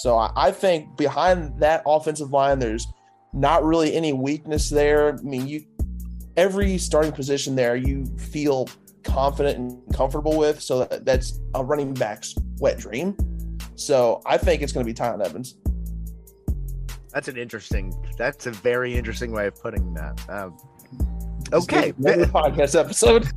So I, I think behind that offensive line, there's not really any weakness there. I mean, you every starting position there you feel confident and comfortable with. So that, that's a running back's wet dream. So I think it's going to be Tiyon Evans. That's an interesting. That's a very interesting way of putting that. Um, okay, podcast episode.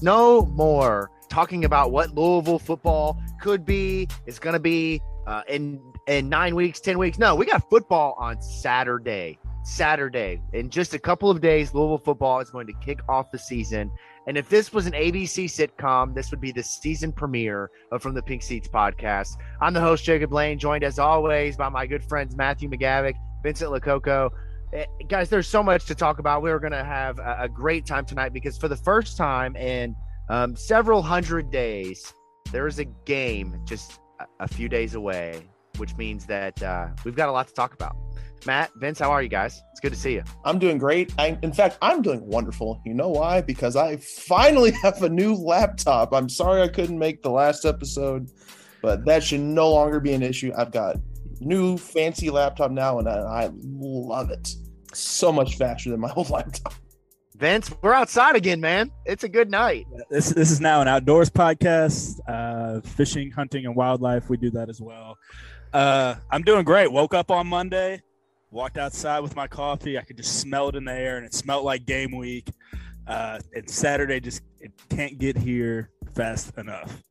No more talking about what Louisville football could be. it's going to be uh, in in nine weeks, ten weeks. No, we got football on Saturday. Saturday. In just a couple of days, Louisville football is going to kick off the season. And if this was an ABC sitcom, this would be the season premiere of From the Pink Seats podcast. I'm the host, Jacob Lane, joined as always by my good friends Matthew McGavick, Vincent Lococo. Eh, guys, there's so much to talk about. We're going to have a, a, great time tonight because for the first time in um, several hundred days, there is a game just a, few days away, which means that uh, we've got a lot to talk about. Matt, Vince, how are you guys? It's good to see you. I'm doing great. I, in fact, I'm doing wonderful. You know why? Because I finally have a new laptop. I'm sorry I couldn't make the last episode, but that should no longer be an issue. I've got new fancy laptop now, and I, I love it. So much faster than my old laptop. Vince, we're outside again, man. It's a good night. This this is now an outdoors podcast. Uh, fishing, hunting, and wildlife. We do that as well. Uh, I'm doing great. Woke up on Monday walked outside with my coffee. I could just smell it in the air, and it smelled like game week. Uh, and Saturday just it can't get here fast enough.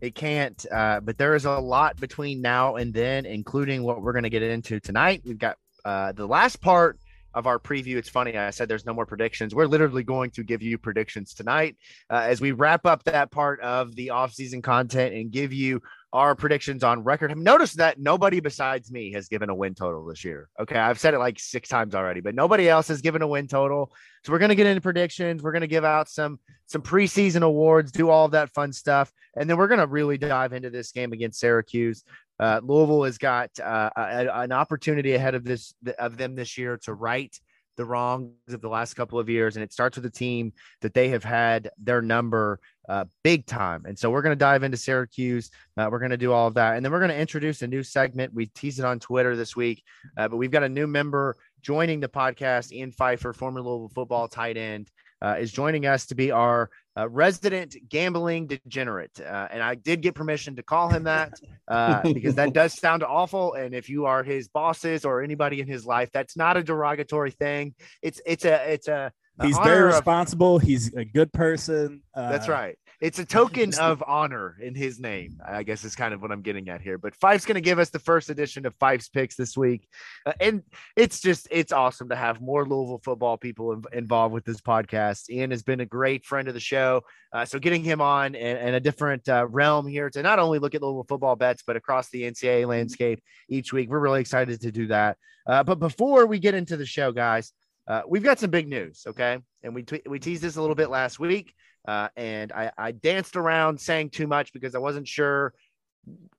It can't, uh, but there is a lot between now and then, including what we're going to get into tonight. We've got uh, the last part of our preview. It's funny, I said there's no more predictions. We're literally going to give you predictions tonight uh, as we wrap up that part of the off-season content and give you our predictions on record. Notice that nobody besides me has given a win total this year. Okay. I've said it like six times already, but nobody else has given a win total. So we're going to get into predictions. We're going to give out some, some preseason awards, do all of that fun stuff. And then we're going to really dive into this game against Syracuse. Uh, Louisville has got uh, a, an opportunity ahead of this, of them this year to right the wrongs of the last couple of years. And it starts with a team that they have had their number uh, big time. And so we're going to dive into Syracuse. Uh, we're going to do all of that. And then we're going to introduce a new segment. We teased it on Twitter this week, uh, but we've got a new member joining the podcast. Ean Pfeifer, former Louisville football tight end, uh, is joining us to be our uh, resident gambling degenerate. Uh, and I did get permission to call him that because that does sound awful. And if you are his bosses or anybody in his life, that's not a derogatory thing. It's, it's a, it's a, He's very of- responsible. He's a good person. Uh, That's right. It's a token of honor in his name, I guess is kind of what I'm getting at here. But Pfeif's going to give us the first edition of Pfeif's picks this week. Uh, and it's just, it's awesome to have more Louisville football people in- involved with this podcast. Ean has been a great friend of the show. Uh, so getting him on in, in a different uh, realm here to not only look at Louisville football bets, but across the NCAA landscape each week. We're really excited to do that. Uh, but before we get into the show, guys, uh, we've got some big news. Okay. And we, t- we teased this a little bit last week. Uh, and I, I danced around saying too much because I wasn't sure,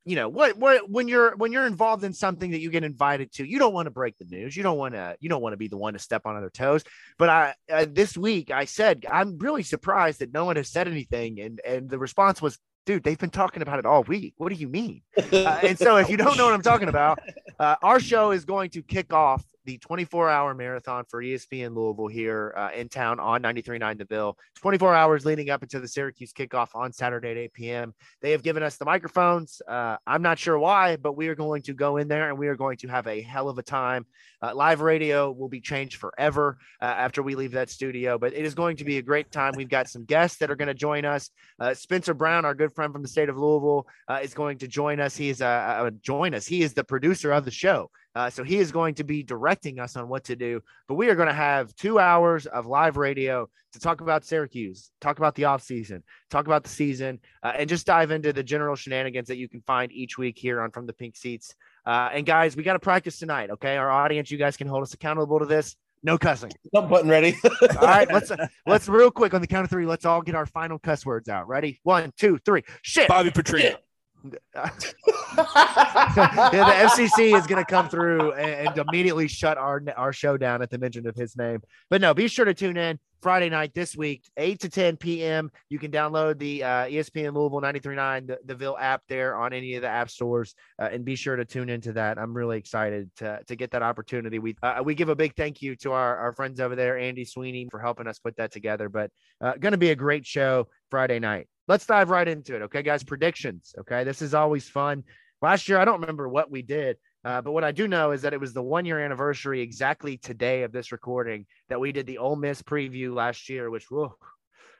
you know, what, what, when you're, when you're involved in something that you get invited to, you don't want to break the news. You don't want to, you don't want to be the one to step on other toes. But I, uh, this week I said, I'm really surprised that no one has said anything. And, and the response was, dude, they've been talking about it all week. What do you mean? Uh, and so if you don't know what I'm talking about, uh, our show is going to kick off the 24 hour marathon for ESPN Louisville here uh, in town on 93.9 The Ville. 24 hours leading up into the Syracuse kickoff on Saturday at 8 p.m. They have given us the microphones. Uh, I'm not sure why, but we are going to go in there and we are going to have a hell of a time. Uh, live radio will be changed forever uh, after we leave that studio, but it is going to be a great time. We've got some guests that are going to join us. Uh, Spencer Brown, our good friend from the state of Louisville, uh, is going to join us. He is uh, join us. He is the producer of the show. Uh, so he is going to be directing us on what to do. But we are going to have two hours of live radio to talk about Syracuse, talk about the offseason, talk about the season, uh, and just dive into the general shenanigans that you can find each week here on From the Pink Seats. Uh, and guys, we got to practice tonight. Okay. Our audience, you guys can hold us accountable to this. No cussing. No button ready. All right. Let's, let's real quick on the count of three. Let's all get our final cuss words out. Ready? One, two, three. Shit. Bobby Petrino. Yeah, the FCC is going to come through and, and immediately shut our our show down at the mention of his name. But no, be sure to tune in Friday night this week, 8 to 10 p.m. You can download the uh, ESPN Louisville 93.9, the, the Ville app there on any of the app stores, uh, and be sure to tune into that. I'm really excited to, to get that opportunity. We uh, we give a big thank you to our, our friends over there, Andy Sweeney, for helping us put that together. But uh, going to be a great show Friday night. Let's dive right into it. Okay, guys, predictions. Okay, this is always fun. Last year, I don't remember what we did, uh, but what I do know is that it was the one year anniversary exactly today of this recording that we did the Ole Miss preview last year, which,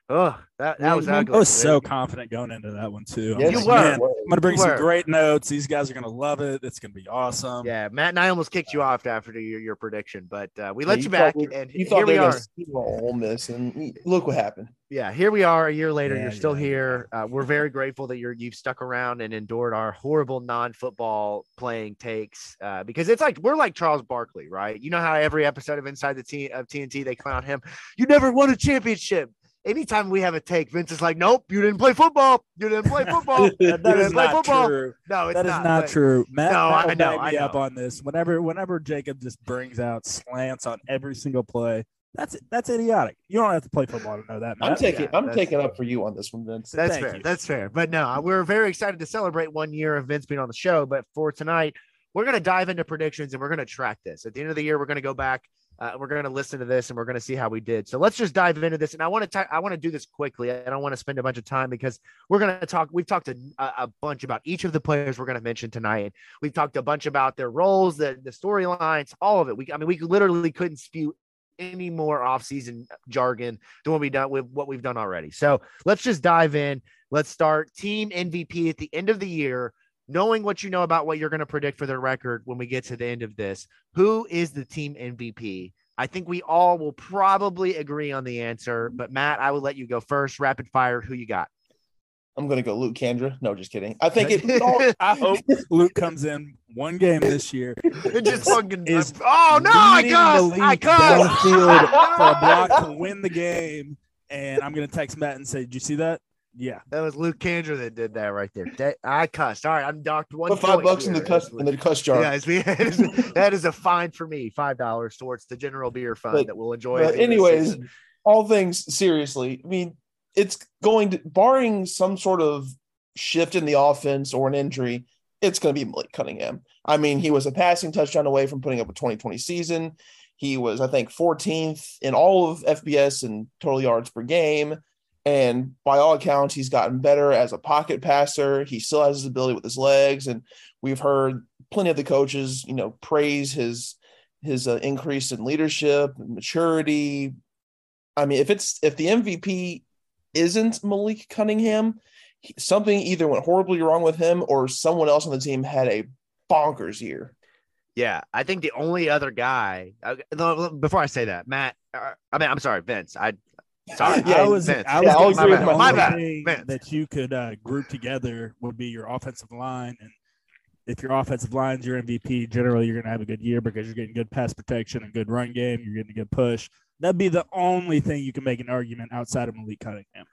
oh, that, that was I was so confident going into that one too. I'm Yes, like, you were. "Man, I'm gonna bring You some were. great notes. These guys are gonna love it. It's gonna be awesome. Yeah, Matt and I almost kicked you off after your, your prediction, but uh, we let Yeah, you, thought back, we- and you here thought we they were are. gonna Ole Miss, and look what happened. Yeah, here we are a year later. Yeah, you're still yeah, here. Uh, we're very grateful that you're you've stuck around and endured our horrible non-football playing takes uh, because it's like we're like Charles Barkley, right? You know how every episode of Inside the T of TNT they clown him. You never won a championship. Anytime we have a take, Vince is like, "Nope, you didn't play football. You didn't play football. you That didn't is play not football." true. No, it's That is not, not true. Matt, No, Matt I will know, back me I up know. on this. Whenever, whenever Jacob just brings out slants on every single play, that's that's idiotic. You don't have to play football to know that. I'm taking yeah, I'm that's- taking up for you on this one, Vince. That's Thank fair. you. That's fair. But no, we're very excited to celebrate one year of Vince being on the show. But for tonight, we're going to dive into predictions and we're going to track this. At the end of the year, we're going to go back. Uh, we're going to listen to this and we're going to see how we did. So let's just dive into this. And I want to I want to do this quickly. I don't want to spend a bunch of time because we're going to talk. We've talked a, a bunch about each of the players we're going to mention tonight. We've talked a bunch about their roles, the the storylines, all of it. We I mean, we literally couldn't spew any more offseason jargon than what we done with what we've done already. So let's just dive in. Let's start team MVP at the end of the year, knowing what you know about what you're going to predict for their record when we get to the end of this. Who is the team MVP? I think we all will probably agree on the answer, but Matt, I will let you go first. Rapid fire. Who you got? I'm gonna go Luke Kandra. No, just kidding. I think it. all- I hope Luke comes in one game this year. It just fucking. Uh, is oh no! I cussed. I cussed. for a block to win the game. And I'm gonna text Matt and say, "Did you see that? Yeah, That was Luke Kandra that did that right there. That- I cussed. All right, I'm docked one. Put five point bucks in the here. cuss in the cuss jar. Yeah, it's, that is- that is a fine for me. Five dollars towards the general beer fund But- that we'll enjoy. But the end of the anyways, all things seriously, I mean, it's going to barring some sort of shift in the offense or an injury, it's going to be Malik Cunningham. I mean, he was a passing touchdown away from putting up a 2020 season. He was, I think, 14th in all of FBS and total yards per game. And by all accounts, he's gotten better as a pocket passer. He still has his ability with his legs, and we've heard plenty of the coaches, you know, praise his his uh, increase in leadership, maturity, I mean, if it's if the MVP isn't Malik Cunningham, something either went horribly wrong with him or someone else on the team had a bonkers year. Yeah, I think the only other guy. Uh, before I say that, Matt. Uh, I mean, I'm sorry, Vince. I sorry. Yeah, I was. Vince. I was Yeah, I'll agree with the my- only my bad, thing Vince. that you could uh, group together would be your offensive line, and if your offensive line's your MVP, generally you're going to have a good year because you're getting good pass protection and good run game. You're getting a good push. That'd be the only thing you can make an argument outside of Malik Cunningham.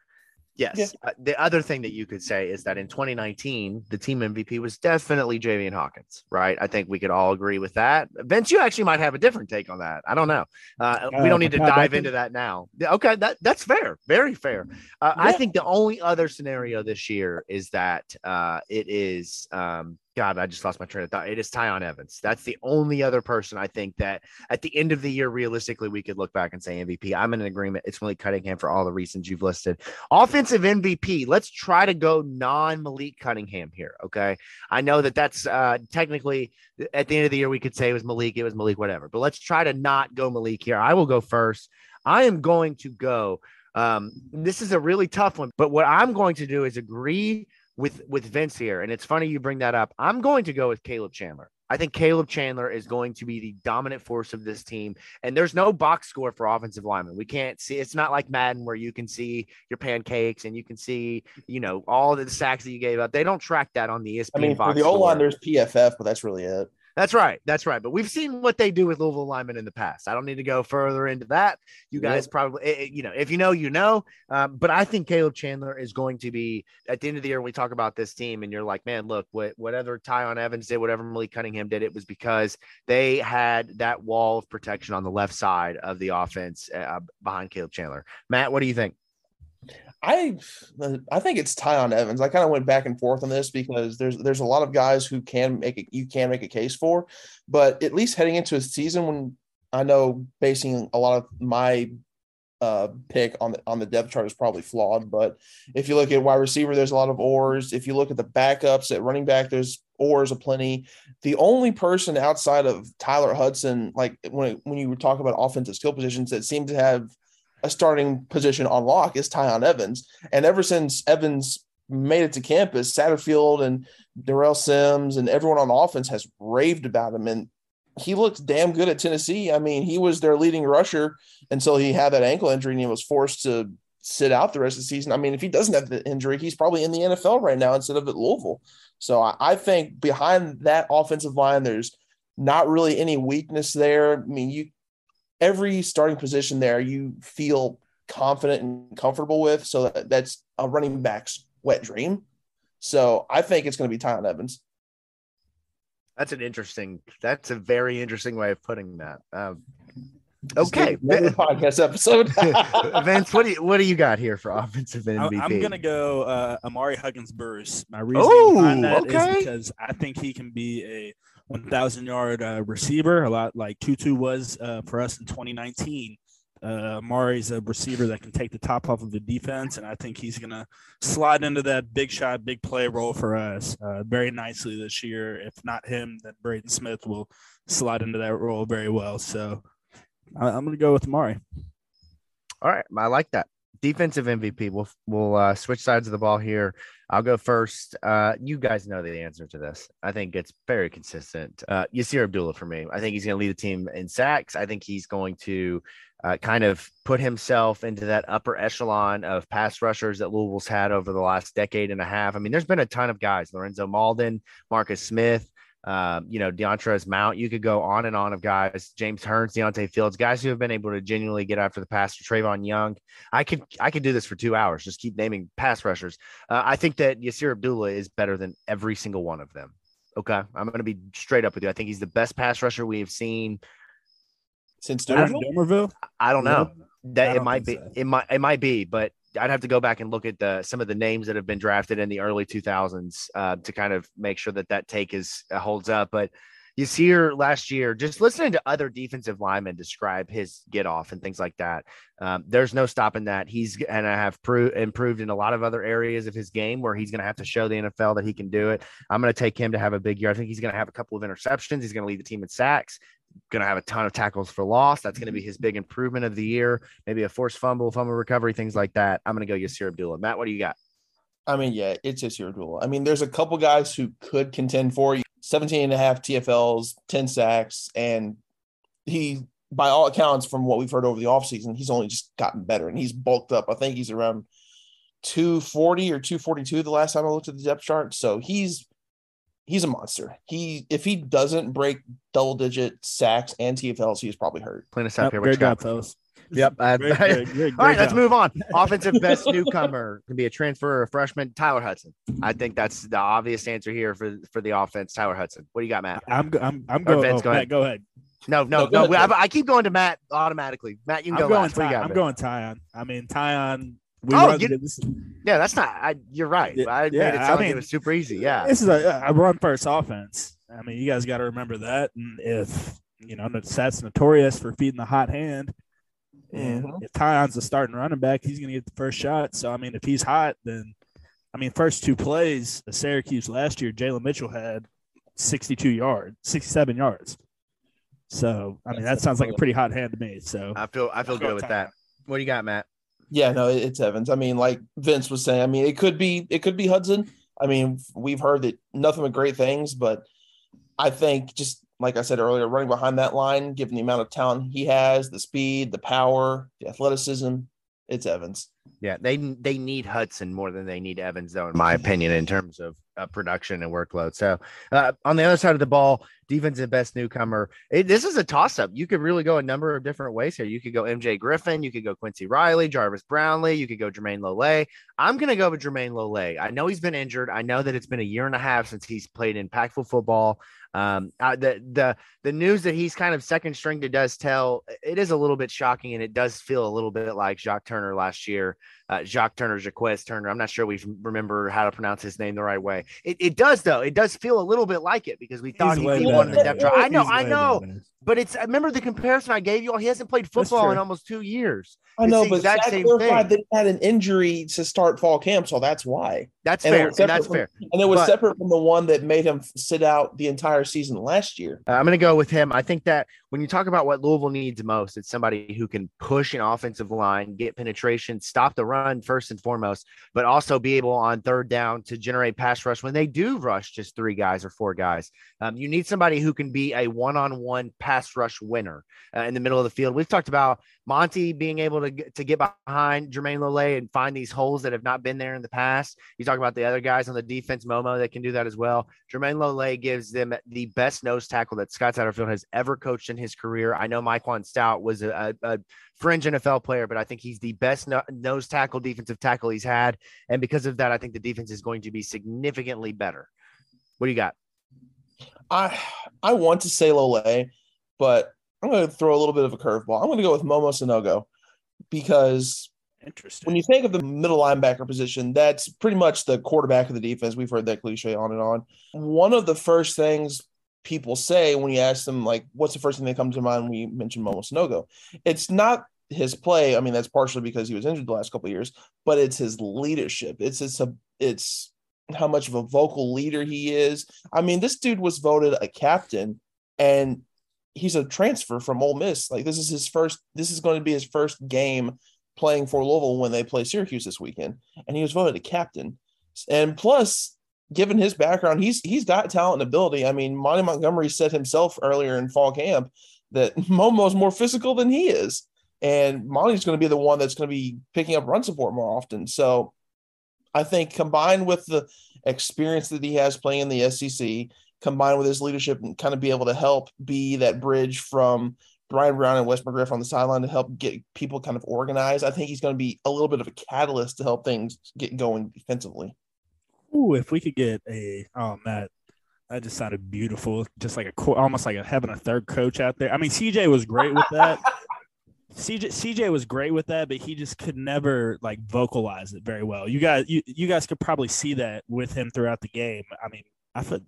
Yes. Yeah. Uh, the other thing that you could say is that in 2019, the team MVP was definitely Javian Hawkins, right? I think we could all agree with that. Vince, you actually might have a different take on that. I don't know. Uh, we Uh, don't need to dive into that now. Okay, that that's fair, very fair. Uh, I think the only other scenario this year is that uh, it is. Um, God, I just lost my train of thought. It is Tiyon Evans. That's the only other person I think that at the end of the year, realistically, we could look back and say MVP. I'm in agreement. It's Malik Cunningham for all the reasons you've listed. Offensive MVP. Let's try to go non Malik Cunningham here. Okay. I know that that's uh, technically at the end of the year, we could say it was Malik, it was Malik, whatever. But let's try to not go Malik here. I will go first. I am going to go. Um, this is a really tough one, but what I'm going to do is agree with with Vince here. And it's funny you bring that up. I'm going to go with Caleb Chandler. I think Caleb Chandler is going to be the dominant force of this team. And there's no box score for offensive linemen. We can't see it's not like Madden where you can see your pancakes and you can see, you know, all the sacks that you gave up. They don't track that on the ESPN I mean, for the O line, there's PFF, but that's really it. That's right. That's right. But we've seen what they do with Louisville linemen in the past. I don't need to go further into that. You guys Yep. probably, eh, eh, you know, if you know, you know. Um, but I think Caleb Chandler is going to be at the end of the year. We talk about this team, and you're like, man, look, what, whatever Tiyon Evans did, whatever Malik Cunningham did, it was because they had that wall of protection on the left side of the offense uh, behind Caleb Chandler. Matt, what do you think? I I think it's Tiyon Evans. I kind of went back and forth on this because there's there's a lot of guys who can make it you can make a case for, but at least heading into a season when I know basing a lot of my uh pick on the on the depth chart is probably flawed, but if you look at wide receiver, there's a lot of ors. If you look at the backups at running back, there's ors aplenty. The only person outside of Tyler Hudson, like when when you talking about offensive skill positions that seem to have a starting position on lock is Tiyon Evans. And ever since Evans made it to campus, Satterfield and Darrell Sims and everyone on offense has raved about him. And he looked damn good at Tennessee. I mean, he was their leading rusher until he had that ankle injury and he was forced to sit out the rest of the season. I mean, if he doesn't have the injury, he's probably in the NFL right now instead of at Louisville. So I, I think behind that offensive line, there's not really any weakness there. I mean, you every starting position there you feel confident and comfortable with. So that, that's a running back's wet dream. So I think it's going to be Tiyon Evans. That's an interesting, that's a very interesting way of putting that. Um, okay. Podcast episode. Vince, what do you what do you got here for offensive I- MVP? I'm gonna go uh, Amari Huggins-Bruce. My reason Ooh, behind that is okay. because I think he can be a 1,000 yard uh, receiver, a lot like Tutu was uh, for us in 2019. Uh, Amari's a receiver that can take the top off of the defense, and I think he's gonna slide into that big shot, big play role for us uh, very nicely this year. If not him, then Braden Smith will slide into that role very well. So I- I'm gonna go with Amari. All right, I like that. Defensive MVP. We'll we'll uh, switch sides of the ball here. I'll go first. Uh, you guys know the answer to this. I think it's very consistent. Uh, Yasir Abdullah for me. I think he's going to lead the team in sacks. I think he's going to uh, kind of put himself into that upper echelon of pass rushers that Louisville's had over the last decade and a half. I mean, there's been a ton of guys: Lorenzo Mauldin, Marcus Smith, um, you know, Deiontrez Mount. You could go on and on of guys. James Hearns, Deontay Fields, guys who have been able to genuinely get after the pass. Trevon Young. I could I could do this for two hours. Just keep naming pass rushers. Uh, I think that Yasir Abdullah is better than every single one of them. Okay, I'm going to be straight up with you. I think he's the best pass rusher we have seen. Since Aaron Dumervil? Dumervil. I don't know I that it don't might be so. it might it might be, but I'd have to go back and look at the some of the names that have been drafted in the early 2000s uh, to kind of make sure that that take is uh, holds up. But you see here last year, just listening to other defensive linemen describe his get off and things like that. Um, there's no stopping that. He's and I have pro- improved in a lot of other areas of his game where he's going to have to show the NFL that he can do it. I'm going to take him to have a big year. I think he's going to have a couple of interceptions. He's going to lead the team in sacks. Going to have a ton of tackles for loss. That's going to be mm-hmm. his big improvement of the year. Maybe a forced fumble, fumble recovery, things like that. I'm going to go Yasir Abdullah. Matt, what do you got? I mean, yeah, it's Yasir Abdullah. I mean, there's a couple guys who could contend for you 17 and a half TFLs, 10 sacks, and he, by all accounts, from what we've heard over the offseason, he's only just gotten better and he's bulked up. I think he's around 240 or 242 the last time I looked at the depth chart. So he's he's a monster. He if he doesn't break double digit sacks and TFLs, he's probably hurt. Clean us up Yep, here. What great job, fellas. Yep. I- Great, great, great, All right, great let's move on. Offensive best newcomer can be a transfer or a freshman. Tyler Hudson. I think that's the obvious answer here for for the offense. Tyler Hudson. What do you got, Matt? I'm go- I'm I'm going. Vince, oh, go Matt, ahead. go ahead. No, no, No, go no. ahead, I, I keep going to Matt automatically. Matt, you can I'm go going. last. What you Ty- got, I'm Vince? going Tiyon. I mean Tiyon. We Oh, run, you- this, Yeah, that's not. I, you're right. Yeah, I made yeah, it I sound like mean, it was super easy. Yeah. this is a, a run first offense. I mean, you guys got to remember that. And if you know that's notorious for feeding the hot hand, and Mhm. if Tiyon's a starting running back, he's going to get the first shot. So I mean, if he's hot, then I mean, first two plays of Syracuse last year, Jalen Mitchell had 62 yards, 67 yards. So I mean, that sounds like a pretty hot hand to me. So I feel I feel good with that. What do you got, Matt? Yeah, no, it's Evans. I mean, like Vince was saying, I mean, it could be it could be Hudson. I mean, we've heard that nothing but great things, but I think just like I said earlier, running behind that line, given the amount of talent he has, the speed, the power, the athleticism, it's Evans. Yeah, they they need Hudson more than they need Evans, though, in my opinion, in terms of uh, production and workload. So, uh, on the other side of the ball, defensive best newcomer. It, this is a toss up. You could really go a number of different ways here. You could go MJ Griffin, you could go Quincy Riley, Jarvis Brownlee, you could go Jermayne Lole. I'm going to go with Jermayne Lole. I know he's been injured. I know that it's been a year and a half since he's played impactful football. Um, uh, the the the news that he's kind of second string to does tell it is a little bit shocking, and it does feel a little bit like Jacques Turner last year. Uh, Jacques Turner, Jaquez Turner. I'm not sure we remember how to pronounce his name the right way. It, it does though. It does feel a little bit like it because we thought He's he'd way be one in the better. depth chart. I know, He's I know, but it's. I remember the comparison I gave you. all. He hasn't played football in almost two years. I It's know, the but exact Zach same clarified thing. that had an injury to start fall camp, so that's why. That's And fair. And that's from- fair. And it was But- separate from the one that made him sit out the entire season last year. Uh, I'm going to go with him. I think that when you talk about what Louisville needs most, it's somebody who can push an offensive line, get penetration, stop the run first and foremost, but also be able on third down to generate pass rush when they do rush just three guys or four guys. Um, you need somebody who can be a one-on-one pass rush winner uh, in the middle of the field. We've talked about Monty being able to to get behind Jermayne Lole and find these holes that have not been there in the past. You talk about the other guys on the defense, Momo, that can do that as well. Jermayne Lole gives them the best nose tackle that Scott Satterfield has ever coached in his career. I know Mike Stout was a, a, a fringe NFL player, but I think he's the best no, nose tackle, defensive tackle he's had. And because of that, I think the defense is going to be significantly better. What do you got? I I want to say Lole, but I'm going to throw a little bit of a curveball. I'm going to go with Momo Sanogo because Interesting. when you think of the middle linebacker position, that's pretty much the quarterback of the defense. We've heard that cliche on and on. One of the first things people say when you ask them, like, what's the first thing that comes to mind when you mention Momo Sanogo? It's not his play. I mean, that's partially because he was injured the last couple of years, but it's his leadership. It's his, it's how much of a vocal leader he is. I mean, this dude was voted a captain and he's a transfer from Ole Miss. Like this is his first, this is going to be his first game playing for Louisville when they play Syracuse this weekend. And he was voted a captain. And plus, given his background, he's he's got talent and ability. I mean, Monty Montgomery said himself earlier in fall camp that Momo's more physical than he is. And Monty's going to be the one that's going to be picking up run support more often. So I think combined with the experience that he has playing in the SEC, combined with his leadership and kind of be able to help be that bridge from Brian Brown and Wes McGriff on the sideline to help get people kind of organized. I think he's going to be a little bit of a catalyst to help things get going defensively. Ooh, if we could get a oh Matt, that just sounded beautiful. Just like a co- almost like a, having a third coach out there. I mean, CJ was great with that. CJ CJ was great with that, but he just could never like vocalize it very well. You guys, you, you guys could probably see that with him throughout the game. I mean, I thought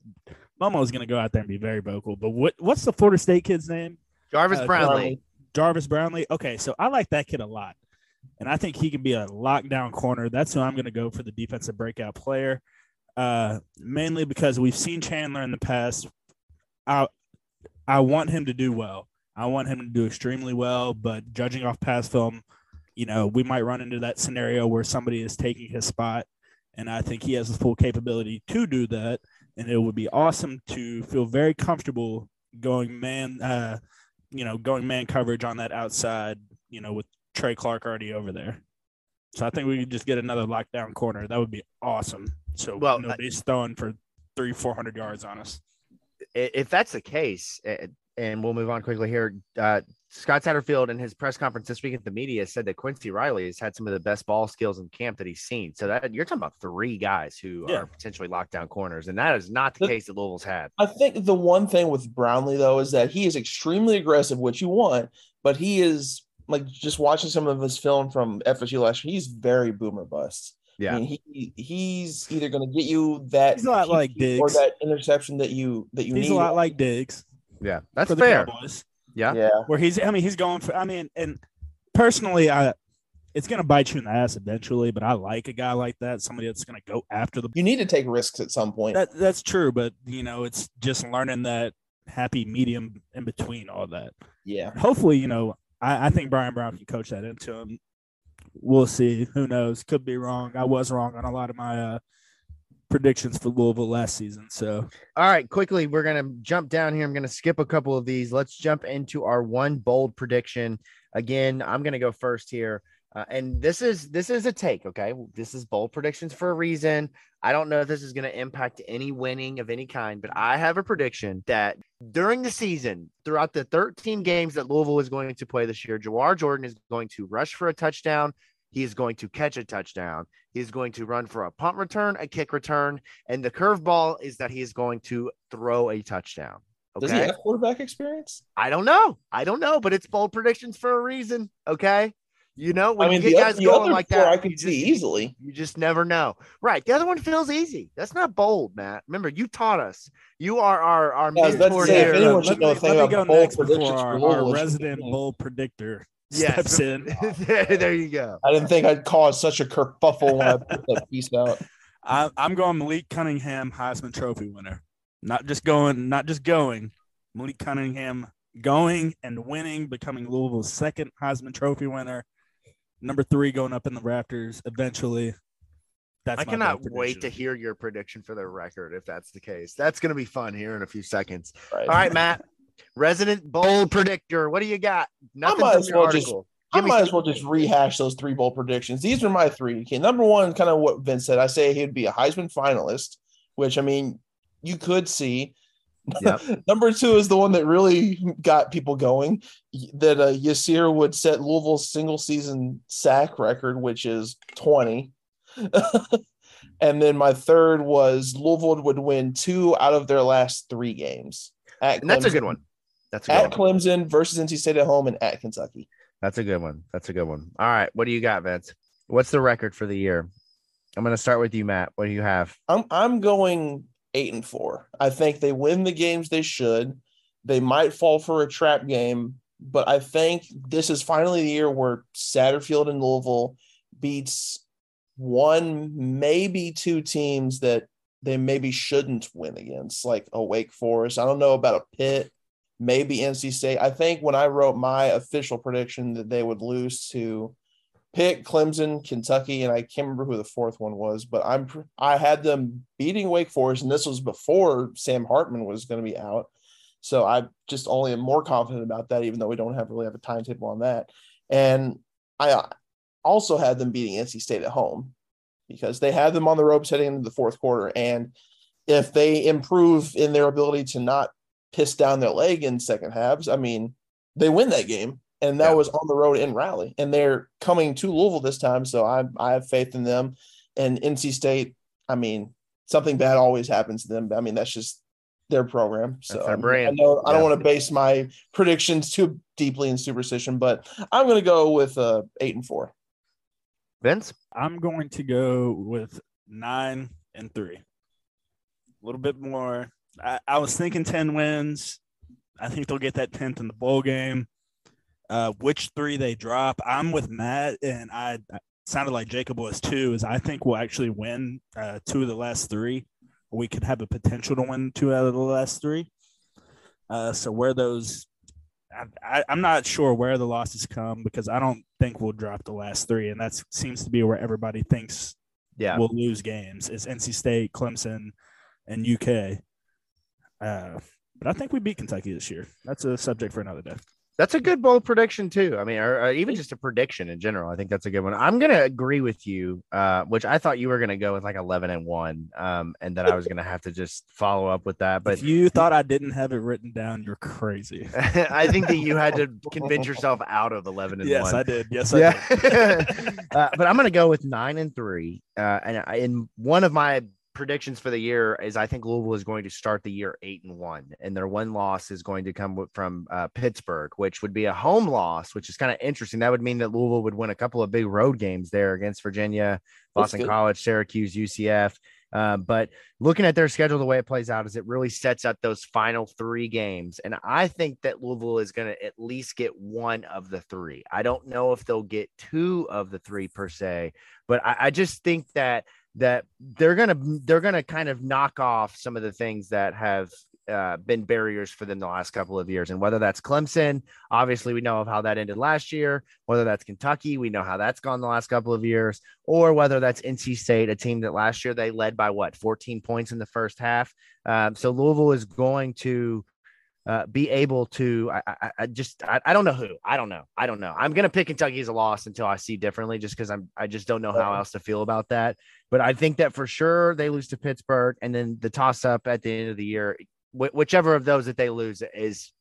Momo was going to go out there and be very vocal. But what what's the Florida State kid's name? Jarvis Uh, Brownlee. Jarvis Brownlee. Okay, so I like that kid a lot. And I think he can be a lockdown corner. That's who I'm going to go for the defensive breakout player. Uh, mainly because we've seen Chandler in the past. I, I want him to do well. I want him to do extremely well, but judging off past film, you know, we might run into that scenario where somebody is taking his spot. And I think he has the full capability to do that. And it would be awesome to feel very comfortable going man, uh, you know, going man coverage on that outside, you know, with Trey Clark already over there. So I think we could just get another lockdown corner. That would be awesome. So well, nobody's throwing for three, four hundred yards on us. If that's the case, and we'll move on quickly here. Uh, Scott Satterfield in his press conference this week at the media said that Quincy Riley has had some of the best ball skills in camp that he's seen. So that you're talking about three guys who yeah. are potentially lockdown corners, and that is not the, the case that Louisville's had. I think the one thing with Brownlee though is that he is extremely aggressive, which you want, but he is like just watching some of his film from FSU last year. He's very boomer bust. Yeah, I mean, he he's either going to get you that he's a lot like Diggs or that interception that you that you he's need. He's a lot like Diggs. Yeah, that's fair. Yeah, yeah. Where he's, I mean, he's going for. I mean, and personally, I it's going to bite you in the ass eventually. But I like a guy like that, somebody that's going to go after the. You need to take risks at some point. That that's true, but you know, it's just learning that happy medium in between all that. Yeah. Hopefully, you know, I, I think Brian Brown can coach that into him. We'll see. Who knows? Could be wrong. I was wrong on a lot of my uh, predictions for Louisville last season. So, all right, quickly, we're going to jump down here. I'm going to skip a couple of these. Let's jump into our one bold prediction. Again, I'm going to go first here. Uh, and this is this is a take, okay? This is bold predictions for a reason. I don't know if this is going to impact any winning of any kind, but I have a prediction that during the season, throughout the 13 games that Louisville is going to play this year, Jawhar Jordan is going to rush for a touchdown. He is going to catch a touchdown. He is going to run for a punt return, a kick return, and the curveball is that he is going to throw a touchdown. Okay? Does he have quarterback experience? I don't know. I don't know, but it's bold predictions for a reason. Okay. You know, when I mean, you get guys going like that, I can see just, easily. You just never know. Right. The other one feels easy. That's not bold, Matt. Remember, you taught us. You are our our yeah, mentor here. If anyone let me go next before our, our resident bold predictor steps in. there you go. I didn't think I'd cause such a kerfuffle when I put that piece out. I, I'm going Malik Cunningham, Heisman Trophy winner. Not just going, not just going. Malik Cunningham going and winning, becoming Louisville's second Heisman Trophy winner. Number three going up in the Raptors eventually. That's I cannot wait to hear your prediction for the record if that's the case. That's going to be fun here in a few seconds. Right. All right, Matt. Resident bold predictor. What do you got? Nothing I might, as well, just, I might as well just rehash those three bold predictions. These are my three. Okay, number one, kind of what Vince said. I say he'd be a Heisman finalist, which I mean, you could see. Yep. number two is the one that really got people going. That uh, Yasir would set Louisville's single season sack record, which is twenty. and then my third was Louisville would win two out of their last three games. and that's a good one. That's at one. Clemson versus NC State at home and at Kentucky. That's a good one. That's a good one. All right. What do you got, Vince? What's the record for the year? I'm going to start with you, Matt. What do you have? I'm I'm going eight and four. I think they win the games they should. They might fall for a trap game, but I think this is finally the year where Satterfield and Louisville beats one, maybe two teams that they maybe shouldn't win against, like a Wake Forest. I don't know about a Pitt maybe NC State. I think when I wrote my official prediction that they would lose to Pitt, Clemson, Kentucky, and I can't remember who the fourth one was, but I'm I had them beating Wake Forest, and this was before Sam Hartman was going to be out. So I just only am more confident about that, even though we don't have really have a timetable on that. And I uh, also had them beating NC State at home because they had them on the ropes heading into the fourth quarter. And if they improve in their ability to not piss down their leg in second halves. I mean, they win that game, and that yeah. was on the road in Raleigh, and they're coming to Louisville this time. So I I have faith in them. And NC State, I mean, something bad always happens to them. I mean, that's just their program. So their I, know I don't want to base my predictions too deeply in superstition, but I'm going to go with uh, eight and four. Vince, I'm going to go with nine and three. A little bit more I, I was thinking 10 wins. I think they'll get that 10th in the bowl game. Uh, which three they drop, I'm with Matt, and I, sounded like Jacob was too. Is I think we'll actually win uh, two of the last three. We could have a potential to win two out of the last three. Uh, so where those, I, am not sure where the losses come because I don't think we'll drop the last three, and that seems to be where everybody thinks yeah we'll lose games. Is NC State, Clemson, and UK. Uh, but I think we beat Kentucky this year. That's a subject for another day. That's a good bold prediction too. I mean, or, or, even just a prediction in general. I think that's a good one. I'm gonna agree with you, uh, which I thought you were gonna go with like 11 and one, um, and that I was gonna have to just follow up with that. But if you thought I didn't have it written down, you're crazy. I think that you had to convince yourself out of 11 and yes, one. Yes, I did. Yes, I yeah. did. uh, but I'm gonna go with nine and three, uh, and in one of my predictions for the year is I think Louisville is going to start the year eight and one, and their one loss is going to come from uh, Pittsburgh, which would be a home loss, which is kind of interesting. That would mean that Louisville would win a couple of big road games there against Virginia, Boston College, Syracuse, UCF. Uh, but looking at their schedule, the way it plays out is it really sets up those final three games. And I think that Louisville is going to at least get one of the three. I don't know if they'll get two of the three per se, but I, I just think that that they're gonna they're gonna kind of knock off some of the things that have uh, been barriers for them the last couple of years. And whether that's Clemson, obviously we know of how that ended last year. Whether that's Kentucky, we know how that's gone the last couple of years. Or whether that's NC State, a team that last year they led by what 14 points in the first half. Um, so Louisville is going to uh, be able to I, I, I just I, I, don't know who I don't know I don't know. I'm gonna pick Kentucky as a loss until I see differently just because I'm I just don't know how else to feel about that. But I think that for sure they lose to Pittsburgh and then the toss up at the end of the year wh- whichever of those that they lose is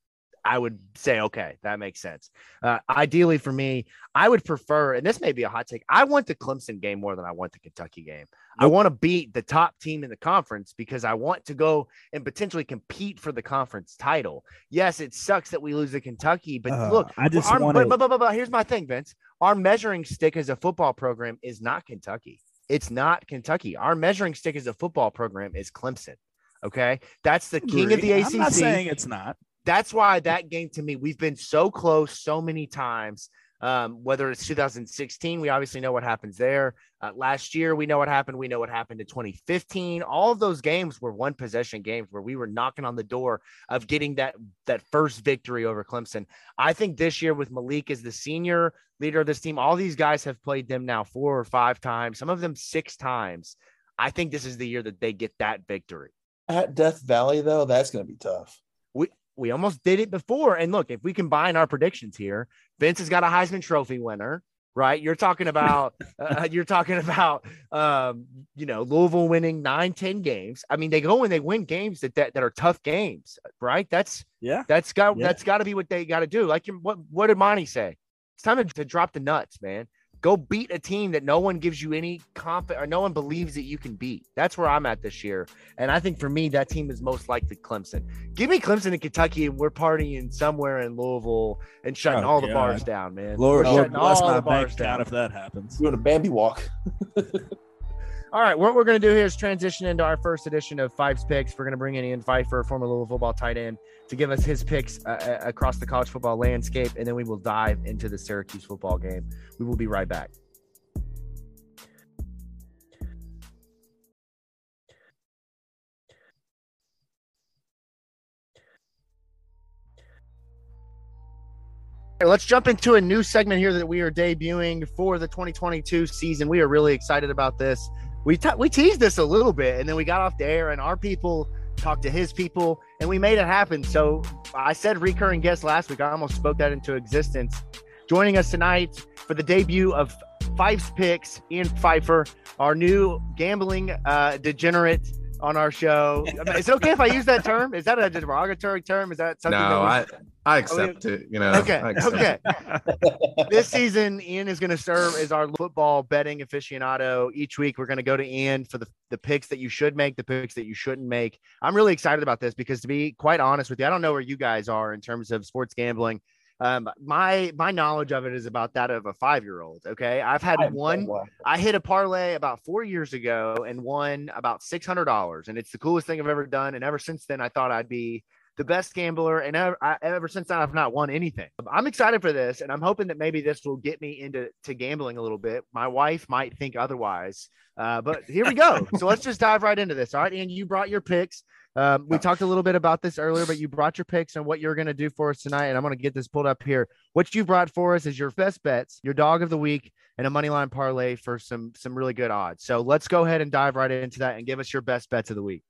I would say, okay, that makes sense. Uh, ideally for me, I would prefer, and this may be a hot take, I want the Clemson game more than I want the Kentucky game. I want to beat the top team in the conference because I want to go and potentially compete for the conference title. Yes, it sucks that we lose to Kentucky, but uh, look, I just our, want but, but, but, but here's my thing, Vince. Our measuring stick as a football program is not Kentucky. It's not Kentucky. Our measuring stick as a football program is Clemson. Okay, that's the king of the ACC. I'm not saying it's not that's why that game to me, we've been so close so many times. Um, whether it's 2016, we obviously know what happens there. Uh, last year, we know what happened. We know what happened in 2015. All of those games were one possession games where we were knocking on the door of getting that that first victory over Clemson. I think this year with Malik as the senior leader of this team, all these guys have played them now four or five times, some of them six times. I think this is the year that they get that victory. At Death Valley, though, that's going to be tough. We almost did it before. And look, if we combine our predictions here, Vince has got a Heisman Trophy winner, right? You're talking about, uh, you're talking about, um, you know, Louisville winning nine, 10 games. I mean, they go and they win games that, that, that are tough games, right? That's, yeah, that's got, yeah. that's got to be what they got to do. Like, what, what did Monty say? It's time to, to drop the nuts, man. Go beat a team that no one gives you any confidence or no one believes that you can beat. That's where I'm at this year. And I think for me, that team is most likely Clemson. Give me Clemson and Kentucky, and we're partying somewhere in Louisville and shutting oh, all the God. bars down, man. Lord, Lord bless my bars down if that happens. Doing a Bambi walk. All right, what we're going to do here is transition into our first edition of Pfeif's Picks. We're going to bring in Ean Pfeifer, former Louisville football tight end, to give us his picks uh, uh, across the college football landscape, and then we will dive into the Syracuse football game. We will be right back. let's jump into a new segment here that we are debuting for the 2022 season. We are really excited about this we t- we teased this a little bit, and then we got off the air, and our people talked to his people, and we made it happen. So I said recurring guest last week. I almost spoke that into existence. Joining us tonight for the debut of Pfeif's Picks, Ean Pfeifer, our new gambling uh, degenerate on our show. Is it okay if I use that term? Is that a derogatory term? Is that something? No, that I I accept oh, it. You know. Okay. Okay. this season, Ean is going to serve as our football betting aficionado. Each week, we're going to go to Ean for the the picks that you should make, the picks that you shouldn't make. I'm really excited about this because, to be quite honest with you, I don't know where you guys are in terms of sports gambling. Um, my my knowledge of it is about that of a five year old. Okay, I've had one. I hit a parlay about four years ago and won about six hundred dollars, and it's the coolest thing I've ever done. And ever since then, I thought I'd be the best gambler, and ever, I, ever since then, I've not won anything. I'm excited for this, and I'm hoping that maybe this will get me into to gambling a little bit. My wife might think otherwise, uh, but here we go. so let's just dive right into this. All right, and you brought your picks. Um, we talked a little bit about this earlier, but you brought your picks and what you're going to do for us tonight. And I'm going to get this pulled up here. What you brought for us is your best bets, your dog of the week, and a money line parlay for some some really good odds. So let's go ahead and dive right into that and give us your best bets of the week.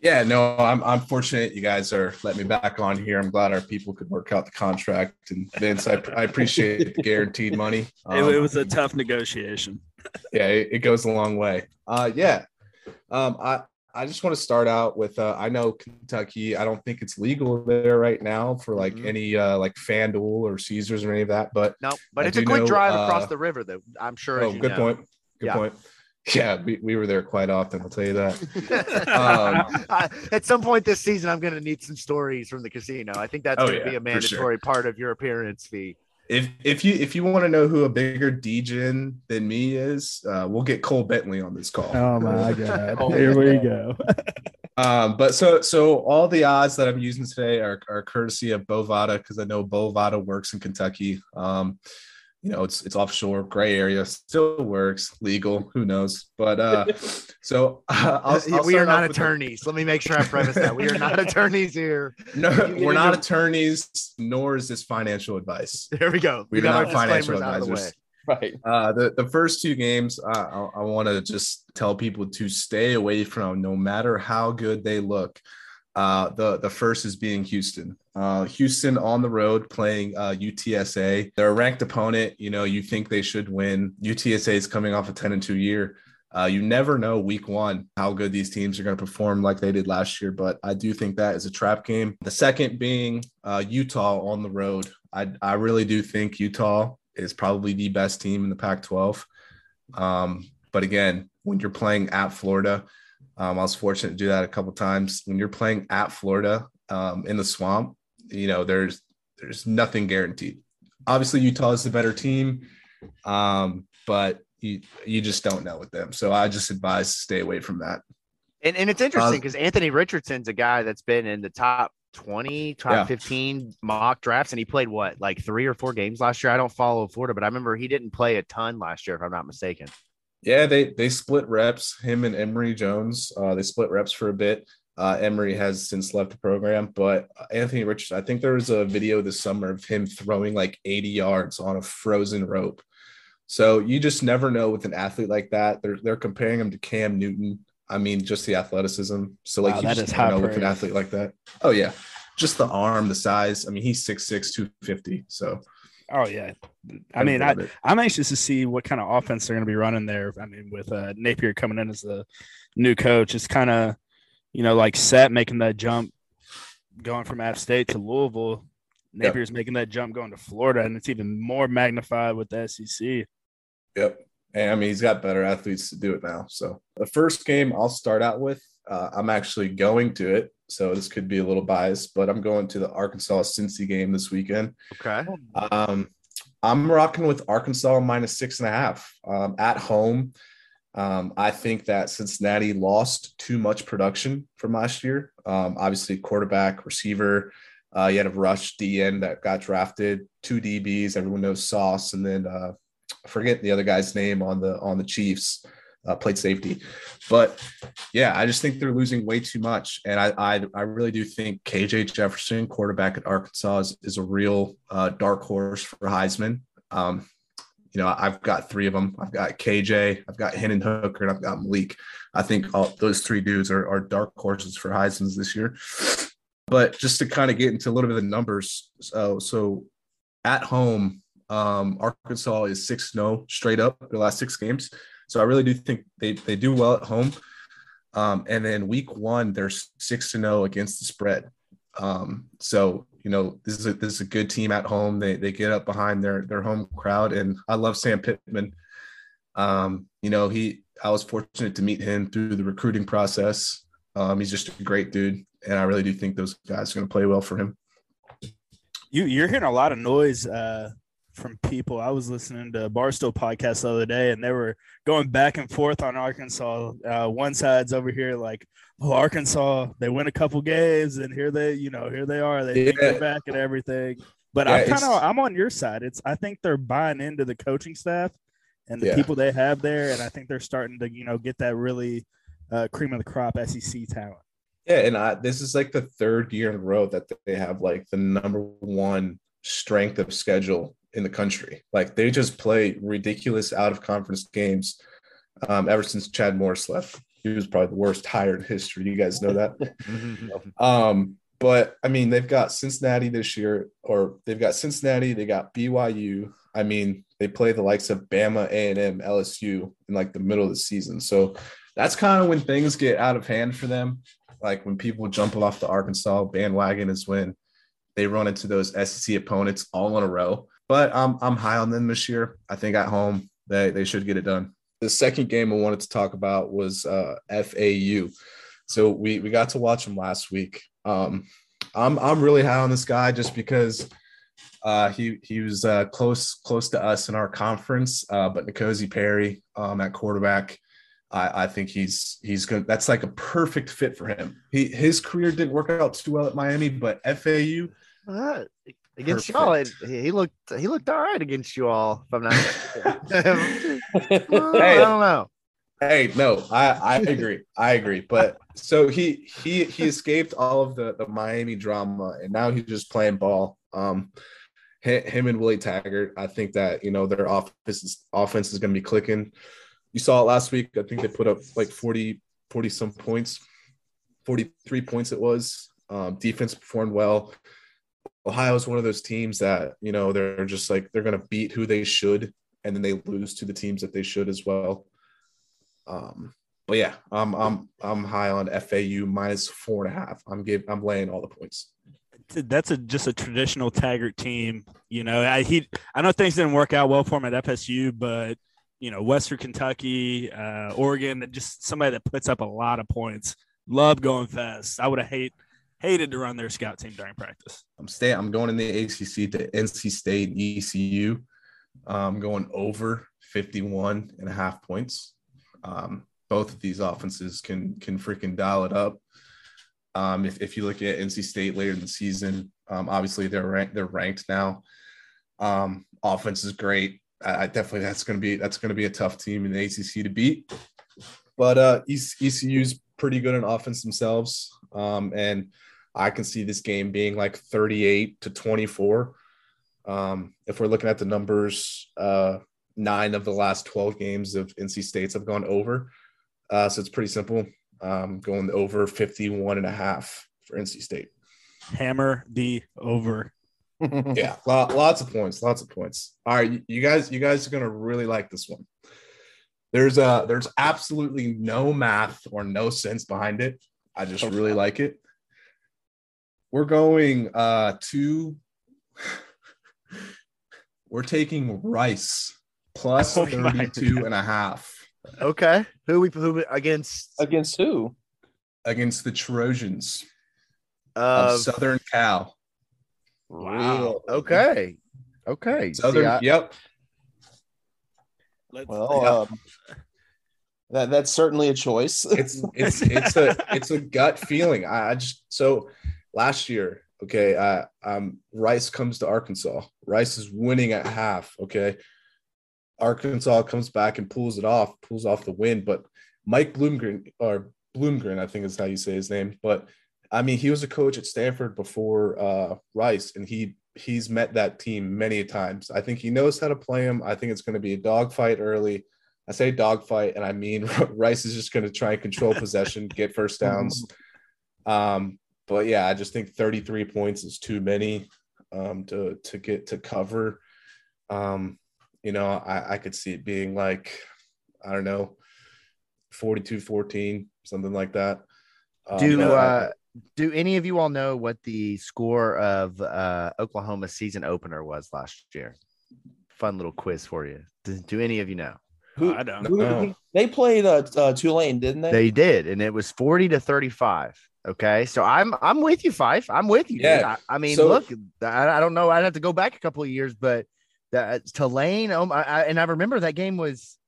Yeah, no, I'm I'm fortunate you guys are letting me back on here. I'm glad our people could work out the contract. And Vince, I, I appreciate the guaranteed money. Um, it, it, was a tough negotiation. Yeah, it, it goes a long way. Uh, yeah, um, I I just want to start out with uh, I know Kentucky. I don't think it's legal there right now for like mm-hmm. any uh, like FanDuel or Caesars or any of that. But no, but I it's a quick know, drive uh, across the river, though. I'm sure. Oh, good know. point. Good yeah. point. Yeah, we, we were there quite often. I'll tell you that. um, At some point this season, I'm going to need some stories from the casino. I think that's oh, going to yeah, be a mandatory sure. part of your appearance fee if if you if you want to know who a bigger DJ than me is, uh, we'll get Cole Bentley on this call. Oh my god! oh, Here we go. um, but so so all the odds that I'm using today are, are courtesy of Bovada because I know Bovada works in Kentucky. Um, you know it's it's offshore gray area still works legal who knows? But uh so uh, I'll, I'll we are not attorneys the... let me make sure i preface that. We are not attorneys here. No we're not attorneys nor is this financial advice. There we go. We're we not financial advisors. right. Uh the, the first two games uh, i, I want to just tell people to stay away from no matter how good they look uh, the the first is being Houston. Uh, Houston on the road playing uh, UTSA. They're a ranked opponent. You know, you think they should win. UTSA is coming off a ten and two year. Uh, you never know week one how good these teams are going to perform like they did last year, but I do think that is a trap game. The second being uh, Utah on the road. I, I really do think Utah is probably the best team in the Pac 12. Um, but again, when you're playing at Florida, um, I was fortunate to do that a couple times. When you're playing at Florida um, in the swamp, you know there's there's nothing guaranteed. Obviously, Utah is the better team, um, but you you just don't know with them. So I just advise to stay away from that. And, and it's interesting because uh, Anthony Richardson's a guy that's been in the top 20, top yeah. 15 mock drafts, and he played what, like three or four games last year? I don't follow Florida, but I remember he didn't play a ton last year, if I'm not mistaken. Yeah, they they split reps. Him and Emory Jones, uh, they split reps for a bit. Uh, Emory has since left the program, but Anthony Richards, I think there was a video this summer of him throwing like 80 yards on a frozen rope. So you just never know with an athlete like that. They're they're comparing him to Cam Newton. I mean, just the athleticism. So like wow, you just never know praise. with an athlete like that. Oh yeah, just the arm, the size. I mean, he's 6'6", 250. So Oh yeah, I mean, I, I'm anxious to see what kind of offense they're going to be running there. I mean, with uh, Napier coming in as the new coach, it's kind of, you know, like set making that jump, going from App State to Louisville. Napier's yep. making that jump going to Florida, and it's even more magnified with the SEC. Yep, and I mean he's got better athletes to do it now. So the first game I'll start out with, uh, I'm actually going to it so this could be a little biased, but I'm going to the Arkansas Cincy game this weekend. Okay. Um, I'm rocking with Arkansas minus six and a half um, at home. Um, I think that Cincinnati lost too much production from last year. Um, obviously, quarterback, receiver. Uh, you had a rush DN that got drafted, two DBs. Everyone knows Sauce, and then uh, I forget the other guy's name on the on the Chiefs uh, played safety. But yeah, I just think they're losing way too much, and I I, I really do think KJ Jefferson, quarterback at Arkansas, is, is a real uh, dark horse for Heisman. Um, you know, I've got three of them. I've got KJ, I've got Hendon Hooker, and I've got Malik. I think all, those three dudes are, are dark horses for Heisman's this year. But just to kind of get into a little bit of the numbers, so so at home, um, Arkansas is 6 0 straight up the last six games. So I really do think they they do well at home. Um, and then week one, they're six to zero against the spread. Um, so you know this is a this is a good team at home. They they get up behind their their home crowd, and I love Sam Pittman. Um, you know he I was fortunate to meet him through the recruiting process. Um, he's just a great dude, and I really do think those guys are going to play well for him. You you're hearing a lot of noise uh, from people. I was listening to Barstool podcast the other day, and they were going back and forth on Arkansas. Uh, one side's over here like, "Oh, Arkansas, they win a couple games, and here they, you know, here they are. They yeah. back and everything." But yeah, I kind of, I'm on your side. It's, I think they're buying into the coaching staff and the yeah. people they have there, and I think they're starting to, you know, get that really uh, cream of the crop SEC talent. Yeah, and I, this is like the third year in a row that they have like the number one strength of schedule in the country. Like they just play ridiculous out of conference games um, ever since Chad Morris left. He was probably the worst hired in history. You guys know that. um, but I mean, they've got Cincinnati this year, or they've got Cincinnati, they got BYU. I mean, they play the likes of Bama, A and M, LSU in like the middle of the season. So that's kind of when things get out of hand for them. Like when people jump off the Arkansas bandwagon is when they run into those SEC opponents all in a row. But I'm I'm high on them this year. I think at home they they should get it done. The second game I wanted to talk about was uh, FAU. So we we got to watch them last week. Um, I'm I'm really high on this guy just because uh, he he was uh, close close to us in our conference, uh, but N'Kosi Perry um, at quarterback, I, I think he's he's good. That's like a perfect fit for him. He his career didn't work out too well at Miami, but FAU uh, against y'all, it, he looked he looked all right against you all. If I'm not, well, I don't know. Hey, no, I, I agree. I agree. But so he he he escaped all of the, the Miami drama and now he's just playing ball. Um him and Willie Taggart, I think that you know their offense is, offense is going to be clicking. You saw it last week. I think they put up like 40, 40 some points, 43 points it was. Um, defense performed well. Ohio is one of those teams that, you know, they're just like they're going to beat who they should, and then they lose to the teams that they should as well. Um, but yeah, I'm I'm I'm high on FAU minus four and a half. I'm giving I'm laying all the points. That's a just a traditional Taggart team. You know, I he I know things didn't work out well for him at FSU, but you know, Western Kentucky, uh, Oregon, that just somebody that puts up a lot of points. Love going fast. I would have hate hated to run their scout team during practice. I'm staying. I'm going in the ACC to NC State and ECU. I'm going over 51 and a half points. Um, both of these offenses can can freaking dial it up. Um, if, if you look at NC State later in the season, um, obviously they're ranked, they're ranked now. Um, offense is great. I, I definitely that's going to be that's going to be a tough team in the ACC to beat. But uh, ECU's pretty good in offense themselves, um, and I can see this game being like 38 to 24. Um, if we're looking at the numbers, uh, nine of the last 12 games of NC States have gone over. Uh, so it's pretty simple. Um, going over 51 and a half for NC State. Hammer the over. yeah, lots of points, lots of points. All right, you guys, you guys are gonna really like this one. There's uh there's absolutely no math or no sense behind it. I just really like it. We're going uh to we're taking Rice plus oh 32 and a half. Okay. Who we who against against who? Against the Trojans uh, of Southern Cal. Wow. Okay. Okay. Southern. See, I, yep. well, yep. Um, that that's certainly a choice. it's it's it's a it's a gut feeling. I, I just so last year, okay, uh, um, Rice comes to Arkansas. Rice is winning at half. Okay, Arkansas comes back and pulls it off, pulls off the win. But Mike Bloomgren, or Bloomgren, I think is how you say his name. But I mean, he was a coach at Stanford before uh, Rice, and he he's met that team many times. I think he knows how to play them. I think it's going to be a dogfight early. I say dogfight, and I mean Rice is just going to try and control possession, get first downs. Um, but yeah, I just think 33 points is too many um, to to get to cover. Um, you know, I, I could see it being like, I don't know, 42 14, something like that. Um, do uh, do any of you all know what the score of uh, Oklahoma season opener was last year? Fun little quiz for you. Do, do any of you know? Who, I don't who, know. They played uh, uh, Tulane, didn't they? They did, and it was 40 to 35. Okay, so I'm I'm with you, Pfeif. I'm with you. Yeah. I, I, mean, so, look, I, I, don't know. I'd have to go back a couple of years, but that Tulane. Oh, I, I, and I remember that game was.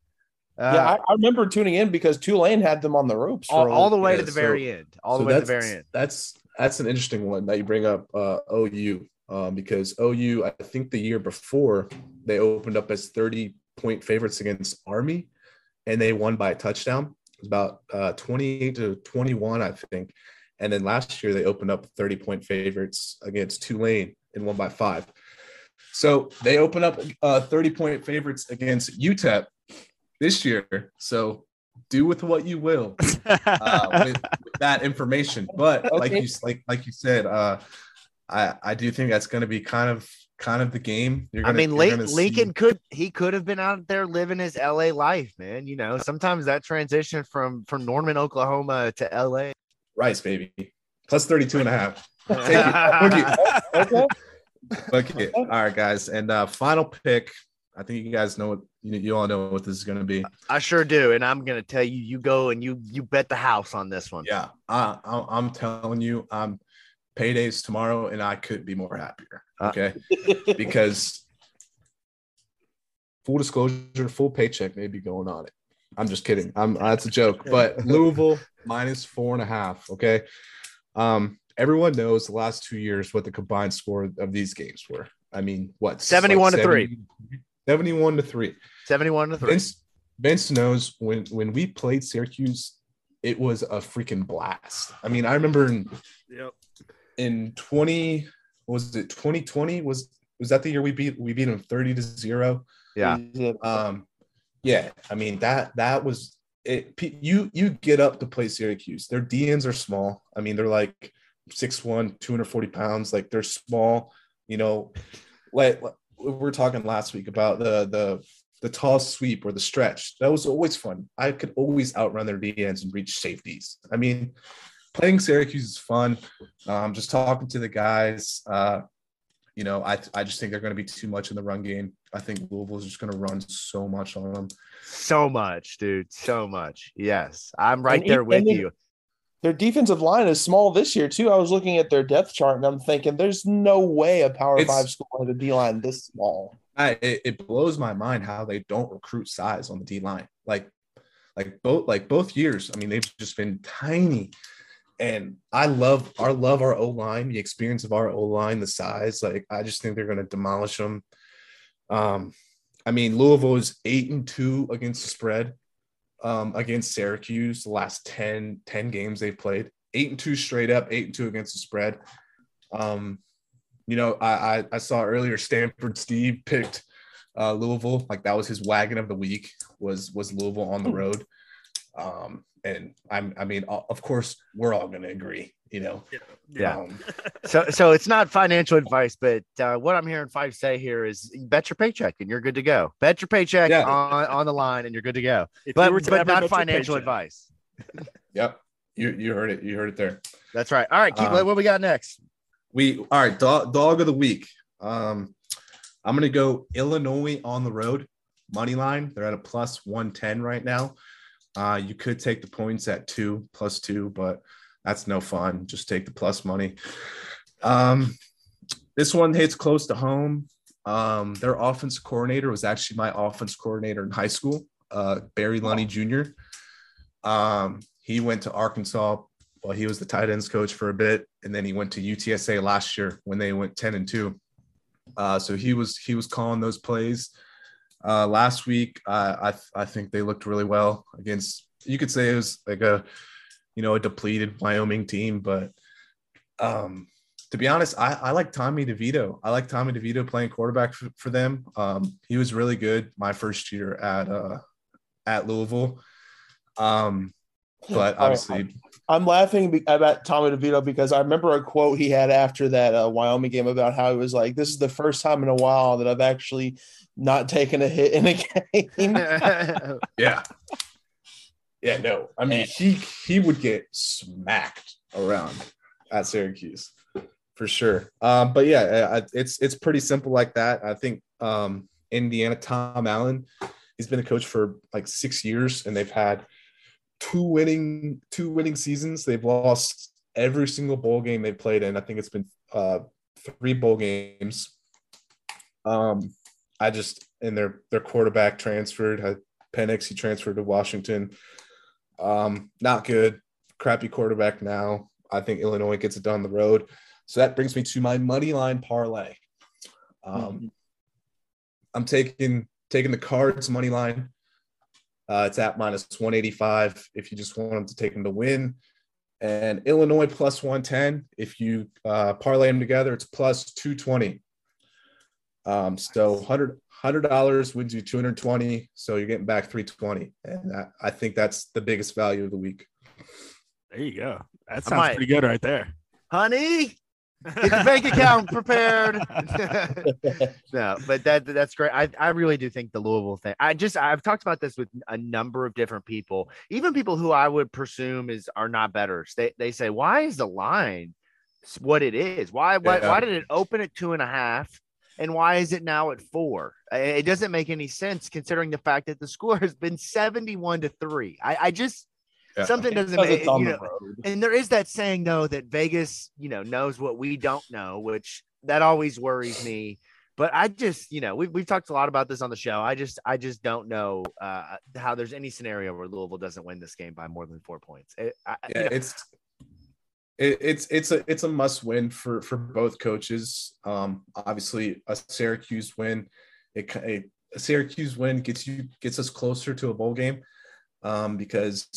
Uh, yeah, I, I, remember tuning in because Tulane had them on the ropes all, all the way yeah, to the so, very end. All so the way to the very end. That's that's an interesting one that you bring up. Uh, OU um, because OU, I think the year before they opened up as thirty point favorites against Army, and they won by a touchdown. It was about uh, twenty eight to twenty one, I think. And then last year they opened up 30 point favorites against Tulane and won by five. So they open up uh, 30 point favorites against UTEP this year. So do with what you will uh, with, with that information. But like you like like you said, uh, I I do think that's going to be kind of kind of the game. You're I gonna, mean, you're Lin- gonna see- Lincoln could he could have been out there living his LA life, man. You know, sometimes that transition from from Norman, Oklahoma to LA. Rice, baby. Plus 32 and a half. Take it. Okay. Okay. All right, guys. And uh final pick. I think you guys know what you, you all know what this is going to be. I sure do, and I'm gonna tell you, you go and you you bet the house on this one. Yeah, I, I, I'm telling you, I'm paydays tomorrow, and I could be more happier. Uh, Okay, because full disclosure, full paycheck may be going on it. I'm just kidding. I'm that's a joke. But Louisville minus four and a half. Okay, um, everyone knows the last two years what the combined score of these games were. I mean, what 71 to three. 71 to three. Seventy-one to three. Vince, Vince knows when when we played Syracuse, it was a freaking blast. I mean, I remember in Yep. in 20 what was it 2020 was was that the year we beat we beat them 30 to 0 Yeah, um yeah i mean that that was it. You you get up to play syracuse. Their dns are small. I mean they're like 6'1 240 pounds. Like they're small you know. Like like we were talking last week about the the the tall sweep or the stretch. That was always fun. I could always outrun their dns and reach safeties. I mean playing syracuse is fun um just talking to the guys uh you know, I I just think they're going to be too much in the run game. I think Louisville's just going to run so much on them. so much, dude, so much. Yes, I'm right And there with and you. Their defensive line is small this year too. I was looking at their depth chart and I'm thinking, there's no way a Power It's- Five school with a D line this small. I it, it blows my mind how they don't recruit size on the D line. Like like both like both years. I mean, they've just been tiny. And I love our love our O line, the experience of our O line, the size. Like I just think they're going to demolish them. Um, I mean, Louisville is eight and two against the spread um, against Syracuse. The last 10, 10 games they've played, eight and two straight up, eight and two against the spread. Um, you know, I, I I saw earlier Stanford Steve picked uh, Louisville like that was his wagon of the week was was Louisville on the road. Um, and I'm I mean, of course, we're all going to agree. You know, Yeah. Um, So, so it's not financial advice, but uh, what I'm hearing Pfeif say here is bet your paycheck and you're good to go. Bet your paycheck Yeah. on, on the line and you're good to go. If But to but not financial advice. yep, you you heard it. You heard it there. That's right. All right, keep Um, what we got next. We all right. Dog, dog of the week. Um, I'm gonna go Illinois on the road money line. They're at a plus 110 right now. Uh, you could take the points at two plus two, but that's no fun. Just take the plus money. Um, this one hits close to home. Um, their offense coordinator was actually my offense coordinator in high school, uh, Barry Lunney Jr. Um, he went to Arkansas. Well, he was the tight ends coach for a bit, and then he went to UTSA last year when they went 10 and 2. Uh, so he was he was calling those plays. Uh, last week, uh, I I think they looked really well against. You could say it was like a, you know, a depleted Wyoming team, but um, to be honest, I, I like Tommy DeVito. I like Tommy DeVito playing quarterback for, for them. Um, he was really good my first year at uh, at Louisville. Um, but obviously, I'm laughing about Tommy DeVito because I remember a quote he had after that uh, Wyoming game about how he was like, "This is the first time in a while that I've actually not taking a hit in a game." Yeah. Yeah, no. I mean, he he would get smacked around at Syracuse for sure. Um, but yeah, I- it's it's pretty simple like that. I think um, Indiana Tom Allen, he's been a coach for like six years, and they've had two winning two winning seasons. They've lost every single bowl game they've played in. I think it's been uh, three bowl games. Um, I just and their their quarterback transferred. Penix, he transferred to Washington. Um, not good. Crappy quarterback now. I think Illinois gets it down the road. So that brings me to my money line parlay. Um, I'm taking taking the cards money line. Uh, it's at minus 185. If you just want them to take them to win, and Illinois plus 110. If you uh, parlay them together, it's plus 220. Um, so 100 dollars wins you 220. So you're getting back 320, and that, I think that's the biggest value of the week. There you go. That sounds pretty good right there, honey. Get the bank account prepared. no, but that that's great. I, I really do think the Louisville thing. I just I've talked about this with a number of different people, even people who I would presume is are not betters. They they say, why is the line what it is? Why why, yeah. why did it open at two and a half? And why is it now at four? It doesn't make any sense considering the fact that the score has been 71 to three. I, I just yeah. Something doesn't make you know, and there is that saying though that Vegas, you know, knows what we don't know, which that always worries me. But I just, you know, we've, we've talked a lot about this on the show. I just, I just don't know uh, how there's any scenario where Louisville doesn't win this game by more than four points. It, I, yeah, you know, it's, it, it's, it's a, it's a must win for, for both coaches. Um, obviously a Syracuse win, it, a, a Syracuse win gets you, gets us closer to a bowl game. Um, because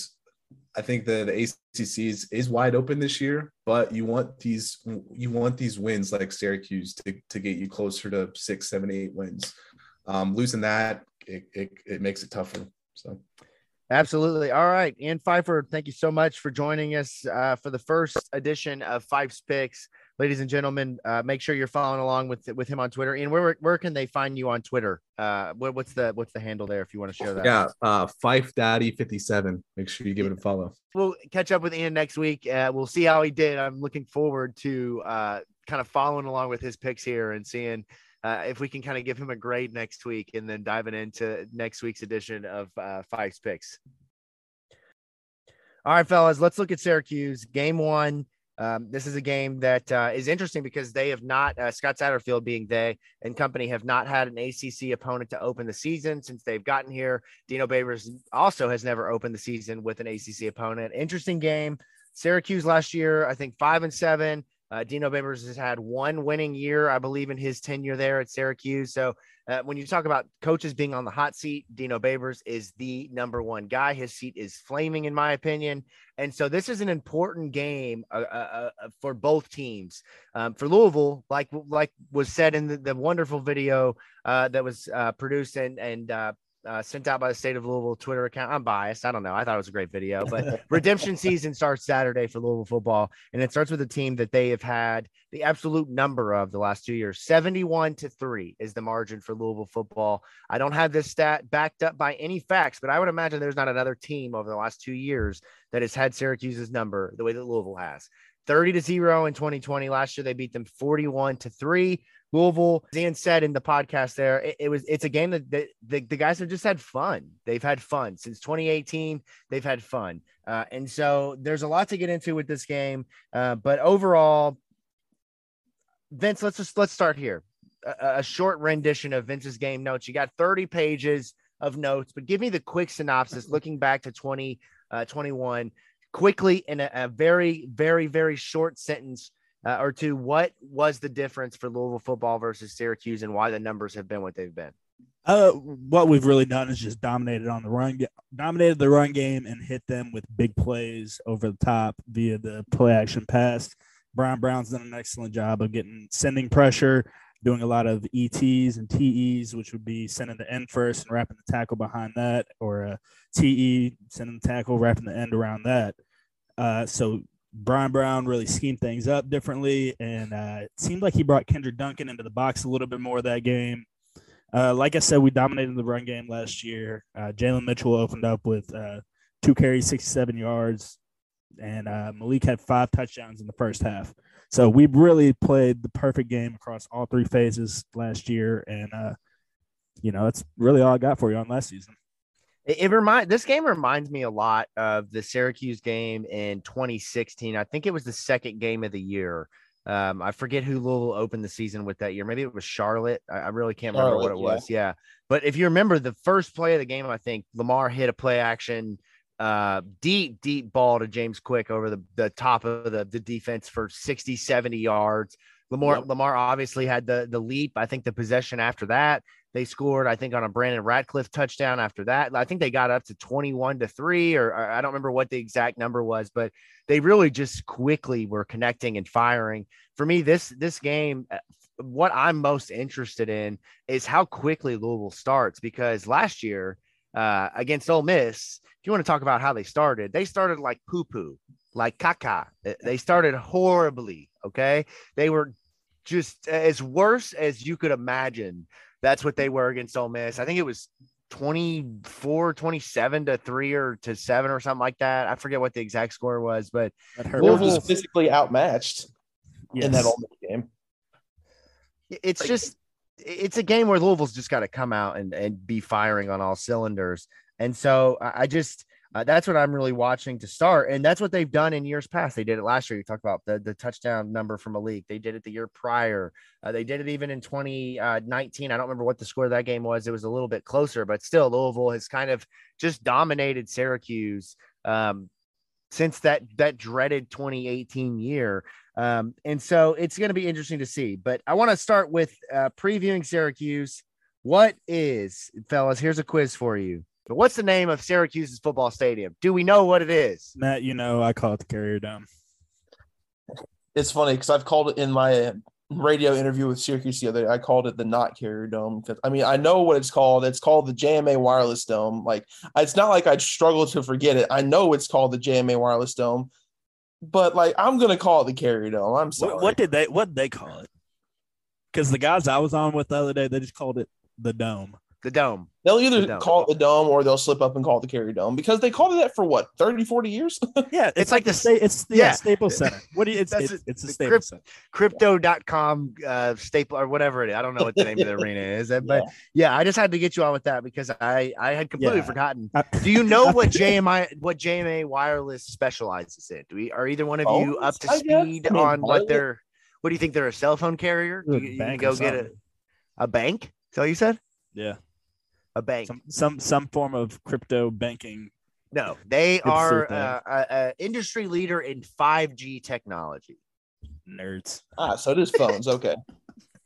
I think the, the ACC is, is wide open this year, but you want these you want these wins like Syracuse to, to get you closer to six, seven, eight wins. Um, losing that, it, it, it makes it tougher. So. Absolutely. All right. Ean Pfeifer, thank you so much for joining us uh, for the first edition of Pfeif's Picks ladies and gentlemen, uh, make sure you're following along with with him on Twitter. And where where can they find you on Twitter? Uh, what, what's the what's the handle there if you want to share that? Yeah, uh, Fife Daddy fifty seven. Make sure you give it a follow. We'll catch up with Ian next week. Uh, we'll see how he did. I'm looking forward to uh, kind of following along with his picks here and seeing. Uh, if we can kind of give him a grade next week and then diving into next week's edition of uh, Pfeif's Picks. All right, fellas, let's look at Syracuse. Game one, um, this is a game that uh, is interesting because they have not, uh, Scott Satterfield being they and company, have not had an ACC opponent to open the season since they've gotten here. Dino Babers also has never opened the season with an ACC opponent. Interesting game. Syracuse last year, I think five and seven. Uh, Dino Babers has had one winning year, I believe, in his tenure there at Syracuse. So uh, when you talk about coaches being on the hot seat, Dino Babers is the number one guy. His seat is flaming, in my opinion. And so this is an important game uh, uh, uh for both teams. Um, for Louisville, like like was said in the, the wonderful video uh, that was produced and and uh, sent out by the state of Louisville Twitter account. I'm biased. I don't know. I thought it was a great video, but redemption season starts Saturday for Louisville football, and it starts with a team that they have had the absolute number of the last two years. 71 to three is the margin for Louisville football. I don't have this stat backed up by any facts, but I would imagine there's not another team over the last two years that has had Syracuse's number the way that Louisville has. 30 to 0 in 2020. Last year they beat them 41 to 3. Louisville, Ean said in the podcast there, it, it was it's a game that, the, the, guys have just had fun. They've had fun since 2018. They've had fun, uh, and so there's a lot to get into with this game. Uh, but overall, Vince, let's just let's start here. A, a, short rendition of Vince's game notes. You got 30 pages of notes, but give me the quick synopsis. Looking back to 2021, uh, quickly in a, a very, very, very short sentence uh, or two, what was the difference for Louisville football versus Syracuse and why the numbers have been what they've been? Uh, what we've really done is just dominated on the run, dominated the run game and hit them with big plays over the top via the play action pass. Bryan Brown's done an excellent job of getting sending pressure, doing a lot of ETs and TEs, which would be sending the end first and wrapping the tackle behind that, or a TE, sending the tackle, wrapping the end around that. Uh, so Bryan Brown really schemed things up differently, and uh, it seemed like he brought Kenderick Duncan into the box a little bit more that game. Uh, like I said, we dominated the run game last year. Uh, Jalen Mitchell opened up with uh, two carries, 67 yards, and uh, Malik had five touchdowns in the first half. So we really played the perfect game across all three phases last year, and uh, you know that's really all I got for you on last season. It, it remind this game reminds me a lot of the Syracuse game in 2016. I think it was the second game of the year. Um, I forget who Louisville opened the season with that year. Maybe it was Charlotte. I, I really can't remember Charlotte, what it yeah. was. Yeah. But if you remember the first play of the game, I think Lamar hit a play action uh, deep, deep ball to James Quick over the, the top of the, the defense for 60, 70 yards. Lamar, yep. Lamar obviously had the the leap. I think the possession after that, They scored, I think, on a Brandon Radcliff touchdown after that. I think they got up to 21 to three, or, or I don't remember what the exact number was, but they really just quickly were connecting and firing. For me, this this game, uh, what I'm most interested in is how quickly Louisville starts because last year uh, against Ole Miss, if you want to talk about how they started, they started like poo poo, like caca. They started horribly. Okay. They were just as worse as you could imagine. That's what they were against Ole Miss. I think it was 24, 27 to three or to seven or something like that. I forget what the exact score was, but Louisville was physically outmatched yes. in that Ole Miss game. It's like, just it's a game where Louisville's just got to come out and, and be firing on all cylinders. And so I just uh, that's what I'm really watching to start. And that's what they've done in years past. They did it last year. You talked about the, the touchdown number from Malik. They did it the year prior. Uh, they did it even in 2019. Uh, I don't remember what the score of that game was. It was a little bit closer, but still, Louisville has kind of just dominated Syracuse um, since that that dreaded 2018 year. Um, and so it's going to be interesting to see. But I want to start with uh, previewing Syracuse. What is, fellas? Here's a quiz for you. But what's the name of Syracuse's football stadium? Do we know what it is? Matt, you know, I call it the Carrier Dome. It's funny because I've called it in my radio interview with Syracuse the other day. I called it the not Carrier Dome because I mean I know what it's called. It's called the JMA Wireless Dome. Like it's not like I'd struggle to forget it. I know it's called the JMA Wireless Dome, but like I'm gonna call it the Carrier Dome. I'm sorry. What, what did they what did they call it? Because the guys I was on with the other day, they just called it the Dome the dome. They'll either the call it the dome or they'll slip up and call it the Carrier Dome because they called it that for what 30, 40 years. yeah, it's, it's like, like, the state. It's yeah, yeah, Staples Center. What do you? It's it's, it's, the Staples Crypt, Center. Crypto.com uh, staple or whatever it is. I don't know what the name of the arena is, but yeah. yeah. I just had to get you on with that because I I had completely yeah. forgotten. Do you know what JMI what JMA Wireless specializes in? Do we are either one of you up to speed I mean, on what they're? What do you think? They're a cell phone carrier? Do you, you go get a a bank? So you said? Yeah a bank, some some, some form of crypto banking. No, they are uh, a, industry leader in 5G technology. Nerds. Ah, so it is phones. Okay.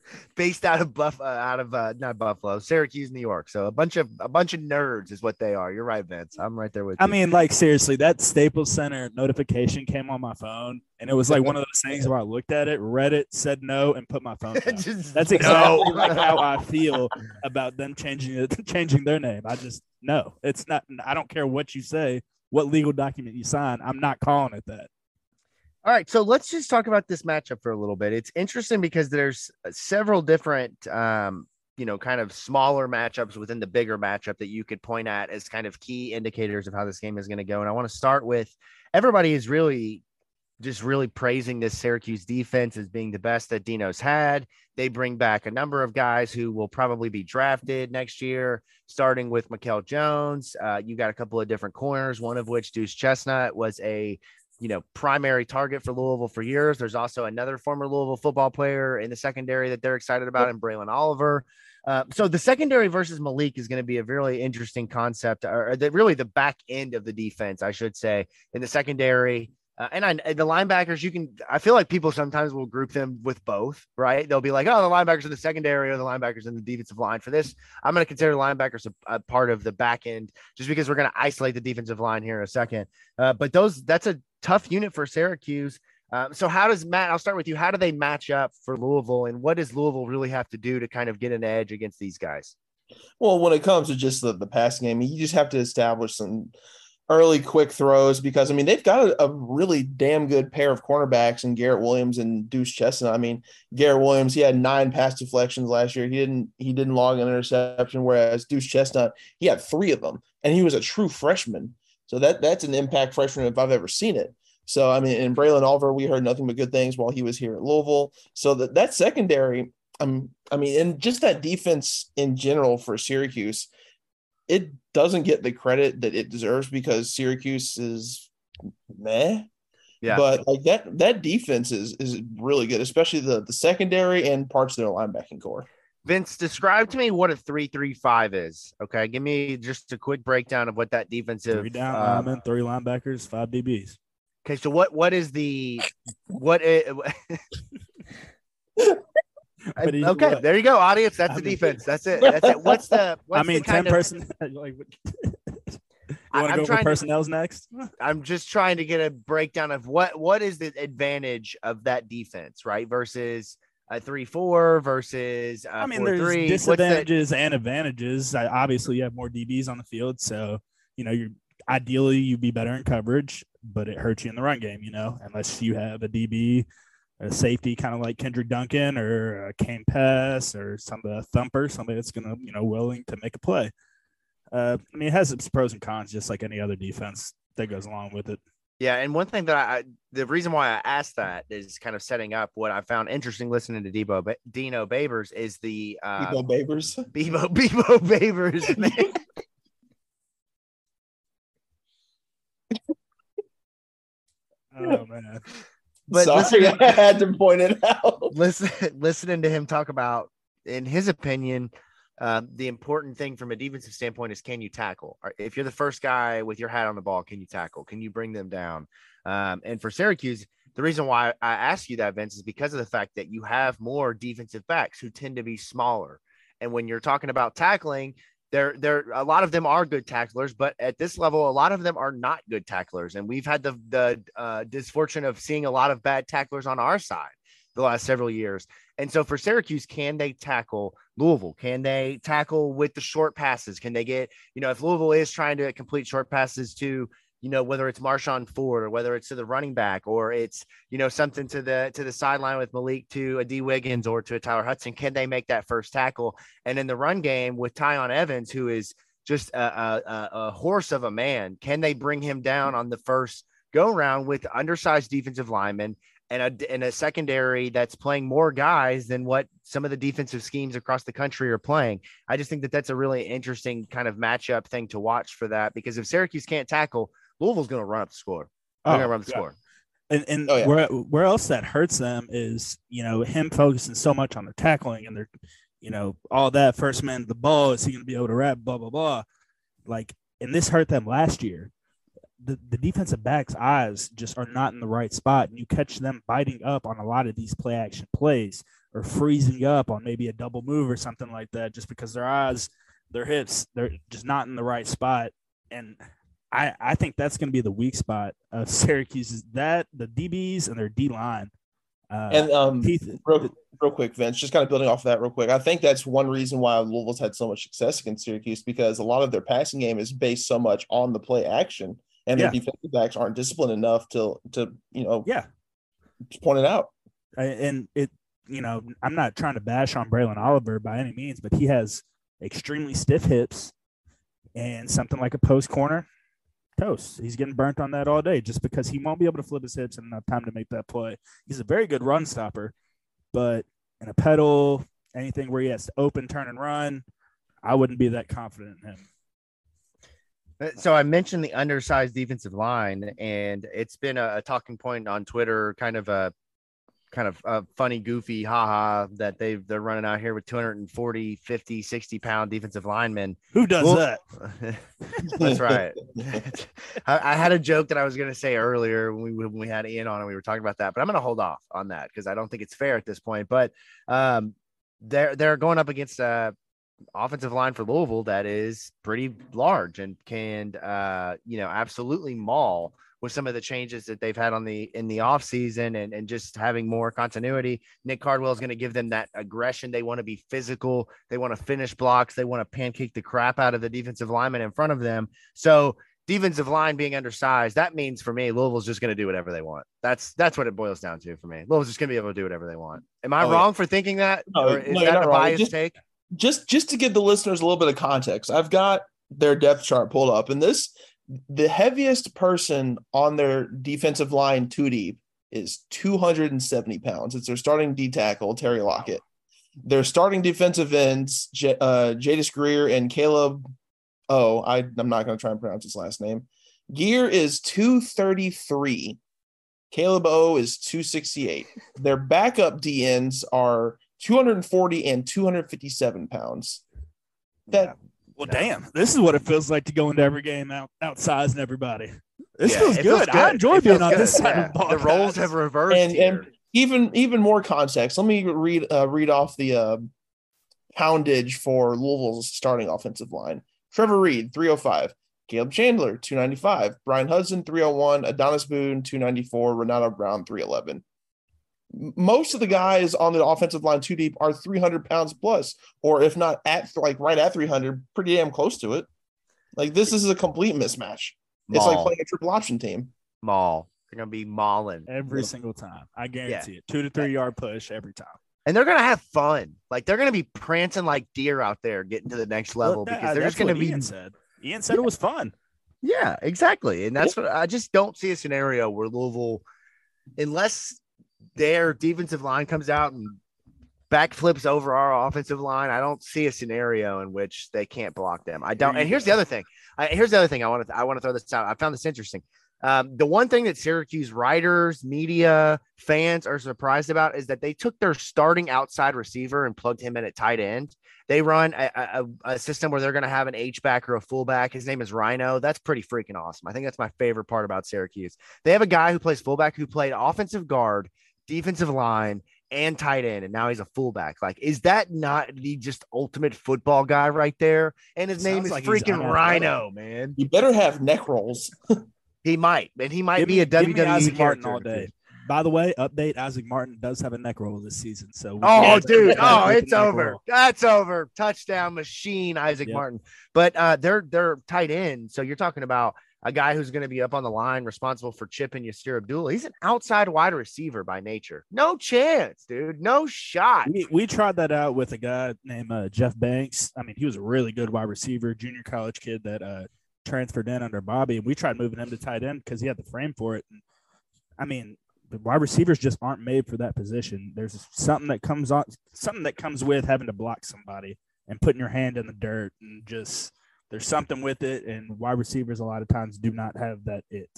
based out of Buff, uh, out of uh, not Buffalo, Syracuse, New York. So a bunch of a bunch of nerds is what they are. You're right, Vince. I'm right there with I you. I mean, like seriously, that Staples Center notification came on my phone, and it was like one of those things where I looked at it, read it, said no, and put my phone down. That's exactly no. like how I feel about them changing it, changing their name. I just no, it's not. I don't care what you say, what legal document you sign. I'm not calling it that. All right, so let's just talk about this matchup for a little bit. It's interesting because there's uh, several different, um, you know, kind of smaller matchups within the bigger matchup that you could point at as kind of key indicators of how this game is going to go. And I want to start with everybody is really just really praising this Syracuse defense as being the best that Dino's had. They bring back a number of guys who will probably be drafted next year, starting with Mikel Jones. Uh, you got a couple of different corners, one of which Duce Chestnut was a you know, primary target for Louisville for years. There's also another former Louisville football player in the secondary that they're excited about, and Braylon Oliver. Uh, so the secondary versus Malik is going to be a really interesting concept, or the, really the back end of the defense, I should say, in the secondary. Uh, and I, the linebackers, you can. I feel like people sometimes will group them with both, right? They'll be like, "Oh, the linebackers in the secondary or the linebackers in the defensive line." For this, I'm going to consider linebackers a, a, part of the back end, just because we're going to isolate the defensive line here in a second. Uh, but those, that's a tough unit for Syracuse. Um, so how does Matt? I'll start with you. How do they match up for Louisville, and what does Louisville really have to do to kind of get an edge against these guys? Well, when it comes to just the, the passing game, you just have to establish some early quick throws because I mean they've got a, a, really damn good pair of cornerbacks in Garrett Williams and Duce Chestnut. I mean Garrett Williams he had nine pass deflections last year. He didn't he didn't log an interception, whereas Duce Chestnut he had three of them, and he was a true freshman. So that that's an impact freshman if I've ever seen it. So I mean, in Braylon Oliver, we heard nothing but good things while he was here at Louisville. So that that secondary, um, I mean, and just that defense in general for Syracuse, it doesn't get the credit that it deserves because Syracuse is meh. Yeah. But like that that defense is is really good, especially the the secondary and parts of their linebacking core. Vince, describe to me what a three-three-five is. Okay, give me just a quick breakdown of what that defensive. Three down uh, linemen, three linebackers, five DBs. Okay, so what what is the what? Is, okay, what? there you go, audience. That's I the mean- defense. That's it. That's it. What's the? What's I mean, the kind ten of- person. Like, you want to I'm go trying over to- personnel's next? I'm just trying to get a breakdown of what what is the advantage of that defense, right? Versus a three four versus a I mean, four, there's three. What's the- disadvantages and advantages. I, obviously, you have more DBs on the field, so you know you're ideally you'd be better in coverage, but it hurts you in the run game. You know, unless you have a DB, a safety, kind of like Kenderick Duncan or a Kane Pass or some thumper, somebody that's gonna you know willing to make a play. Uh, I mean, it has its pros and cons, just like any other defense that goes along with it. Yeah, and one thing that I, I- the reason why I asked that is kind of setting up what I found interesting listening to Debo Ba- Dino Babers is the uh, People Babers. Bebo Bebo Babers. Man. Oh man, But Sorry, listen- I had to point it out. listen listening to him talk about in his opinion um, the important thing from a defensive standpoint is can you tackle? If you're the first guy with your hat on the ball can you tackle? Can you bring them down? Um, and for syracuse the reason why i ask you that vince is because of the fact that you have more defensive backs who tend to be smaller. And when you're talking about tackling there there a lot of them are good tacklers but at this level a lot of them are not good tacklers. And we've had the the uh, disfortune of seeing a lot of bad tacklers on our side the last several years and so for Syracuse, can they tackle Louisville? Can they tackle with the short passes? Can they get, you know, if Louisville is trying to complete short passes to, you know, whether it's Marshon Ford or whether it's to the running back or it's, you know, something to the to the sideline with Malik to a Dee Wiggins or to a Tyler Hudson, can they make that first tackle? And in the run game with Tiyon Evans, who is just a, a, a, horse of a man, can they bring him down mm-hmm. on the first go round with undersized defensive linemen? And a, and a secondary that's playing more guys than what some of the defensive schemes across the country are playing. I just think that that's a really interesting kind of matchup thing to watch for that because if Syracuse can't tackle, Louisville's going to run up the score. They're going to oh, run the yeah. score. And, and Oh, yeah. where where else that hurts them is you know him focusing so much on their tackling and their you know all that first man to the ball is he going to be able to wrap blah blah blah like and this hurt them last year the, the defensive backs eyes just are not in the right spot and you catch them biting up on a lot of these play action plays or freezing up on maybe a double move or something like that just because their eyes their hips they're just not in the right spot and I, I think that's going to be the weak spot of Syracuse is that the DBs and their D line. Uh, And um, Keith, real, real quick, Vince, just kind of building off of that real quick. I think that's one reason why Louisville's had so much success against Syracuse because a lot of their passing game is based so much on the play action, and their defensive backs aren't disciplined enough to to you know yeah, point it out. and it you know I'm not trying to bash on Braylon Oliver by any means, but he has extremely stiff hips and something like a post corner toast. He's getting burnt on that all day just because he won't be able to flip his hips in enough time to make that play. He's a very good run stopper, but in a pedal, anything where he has to open, turn, and run, I wouldn't be that confident in him. Uh, So I mentioned the undersized defensive line, and it's been a, a talking point on Twitter, kind of a kind of a funny, goofy, haha, that they they're running out here with 240, 50, 60 pound defensive linemen. Who does Well- that? That's right. I, I had a joke that I was going to say earlier when we when we had Ean on and we were talking about that, but I'm going to hold off on that because I don't think it's fair at this point. But um, they're they're going up against a offensive line for Louisville that is pretty large and can uh, you know absolutely maul with some of the changes that they've had on the in the offseason and, and just having more continuity. Nick Cardwell is going to give them that aggression. They want to be physical. They want to finish blocks. They want to pancake the crap out of the defensive lineman in front of them. So defensive line being undersized, that means for me, Louisville's just going to do whatever they want. That's that's what it boils down to for me. Louisville's just going to be able to do whatever they want. Am I Oh, yeah. wrong for thinking that? No, or is no, that a wrong. biased Just- take? Just just to give the listeners a little bit of context, I've got their depth chart pulled up, and this the heaviest person on their defensive line two deep is 270 pounds. It's their starting D tackle, Terry Lockett. Their starting defensive ends, J- uh, Jatius Geer and Caleb. Oh, I, I'm not going to try and pronounce his last name. Geer is 233. Caleb O is 268. Their backup DNs are 240 and 257 pounds. That Well, No. damn, this is what it feels like to go into every game out outsizing everybody. This Yeah, feels good. feels I enjoy It being on good. this side Yeah. of the ball. The roles have reversed And- here. and- even even more context. Let me read uh, read off the uh, poundage for Louisville's starting offensive line. Trevor Reid, 305. Caleb Chandler, 295. Bryan Hudson, 301. Adonis Boone, 294. Renato Brown, 311. Most of the guys on the offensive line too deep are 300 pounds plus, or if not at like right at 300, pretty damn close to it. Like this is a complete mismatch. It's like playing a triple option team. Maul. They're gonna be mauling. every Yeah. single time. I guarantee it. Two to three yard push every time. and they're gonna have fun. Like they're gonna be prancing like deer out there, getting to the next level Well, that- because they're just gonna be. Ean said. Ean said it was fun. Yeah, exactly. And that's what I just don't see a scenario where Louisville, unless their defensive line comes out and backflips over our offensive line, I don't see a scenario in which they can't block them. I don't. And here's the other thing. I, here's the other thing I want to I want to throw this out. I found this interesting. Um, the one thing that Syracuse writers, media, fans are surprised about is that they took their starting outside receiver and plugged him in at tight end. They run a, a, a system where they're going to have an H back or a fullback. His name is Rhino. That's pretty freaking awesome. I think that's my favorite part about Syracuse. They have a guy who plays fullback who played offensive guard, defensive line, and tight end, and now he's a fullback. Like, is that not the just ultimate football guy right there? And his name is like freaking. Rhino, man. You better have neck rolls. He might, and he might Give be me- a give WWE Isaac Martin character all day. By the way, update Isaac Martin does have a neck roll this season. So Oh, dude. Oh, it's over. roll. That's over. Touchdown machine, Isaac Yep. Martin. But uh, they're they're tight end. So you're talking about a guy who's going to be up on the line, responsible for chipping Yasir Abdullah. He's an outside wide receiver by nature. No chance, dude. No shot. We, we tried that out with a guy named uh, Jeff Banks. I mean, he was a really good wide receiver, junior college kid that uh, transferred in under Bobby. And we tried moving him to tight end because he had the frame for it. And, I mean, the wide receivers just aren't made for that position. There's something that comes on, something that comes with having to block somebody and putting your hand in the dirt and just there's something with it. And wide receivers a lot of times do not have that it.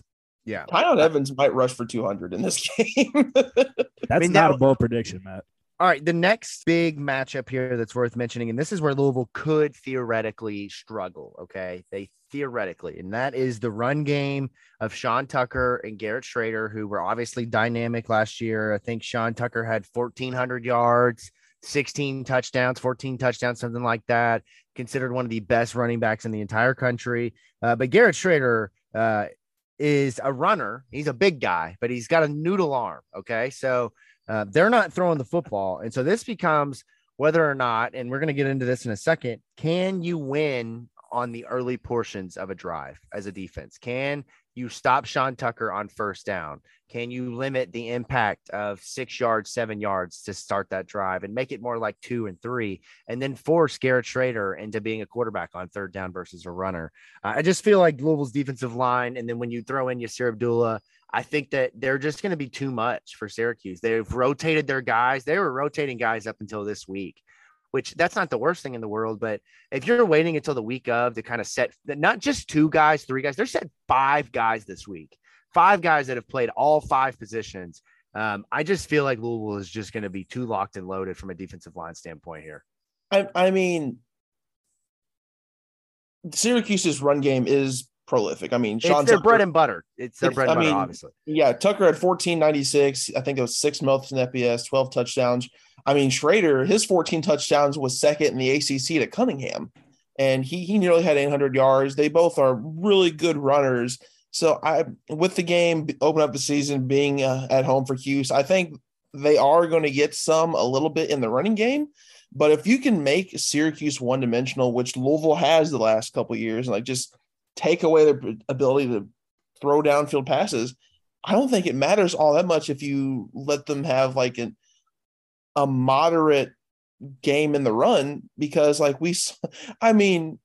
Yeah. Tiyon Evans might rush for 200 in this game. That's mean, not that- a bold prediction, Matt. All right, the next big matchup here that's worth mentioning, and this is where Louisville could theoretically struggle. Okay, they theoretically, and that is the run game of Sean Tucker and Garrett Shrader, who were obviously dynamic last year. I think Sean Tucker had 1,400 yards, 16 touchdowns, 14 touchdowns, something like that. Considered one of the best running backs in the entire country. Uh, but Garrett Shrader uh, is a runner. He's a big guy, but he's got a noodle arm. Okay, so uh, they're not throwing the football. And so this becomes whether or not, and we're going to get into this in a second, can you win on the early portions of a drive as a defense? Can you stop Sean Tucker on first down? Can you limit the impact of six yards, seven yards to start that drive and make it more like two and three, and then force Garrett Shrader into being a quarterback on third down versus a runner? Uh, I just feel like Louisville's defensive line, and then when you throw in Yasir Abdullah, I think that they're just going to be too much for Syracuse. They've rotated their guys. They were rotating guys up until this week, which that's not the worst thing in the world. But if you're waiting until the week of to kind of set not just two guys, three guys, they're set five guys this week, five guys that have played all five positions. Um, I just feel like Louisville is just going to be too locked and loaded from a defensive line standpoint here. I, I mean, Syracuse's run game is prolific. I mean, Sean it's their Tucker- bread and butter. It's their It's- bread and I butter, mean, obviously. Yeah, Tucker had 1496. I think it was six months in FBS, 12 touchdowns. I mean, Shrader, his 14 touchdowns was second in the ACC to Cunningham, and he he nearly had 800 yards. They both are really good runners. So I, with the game open up the season being uh, at home for Hughes, I think they are going to get some a little bit in the running game. But if you can make Syracuse one dimensional, which Louisville has the last couple years, and like just take away their ability to throw downfield passes, I don't think it matters all that much if you let them have like an, a moderate game in the run because like we I mean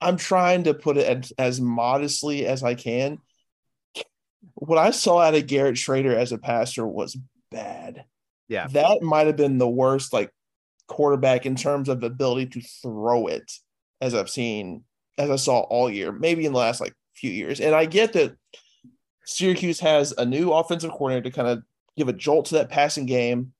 I'm trying to put it as, as modestly as I can. What I saw out of Garrett Shrader as a passer was bad. Yeah. That might have been the worst like quarterback in terms of ability to throw it as I've seen as I saw all year, maybe in the last like few years. And I get that Syracuse has a new offensive coordinator to kind of give a jolt to that passing game.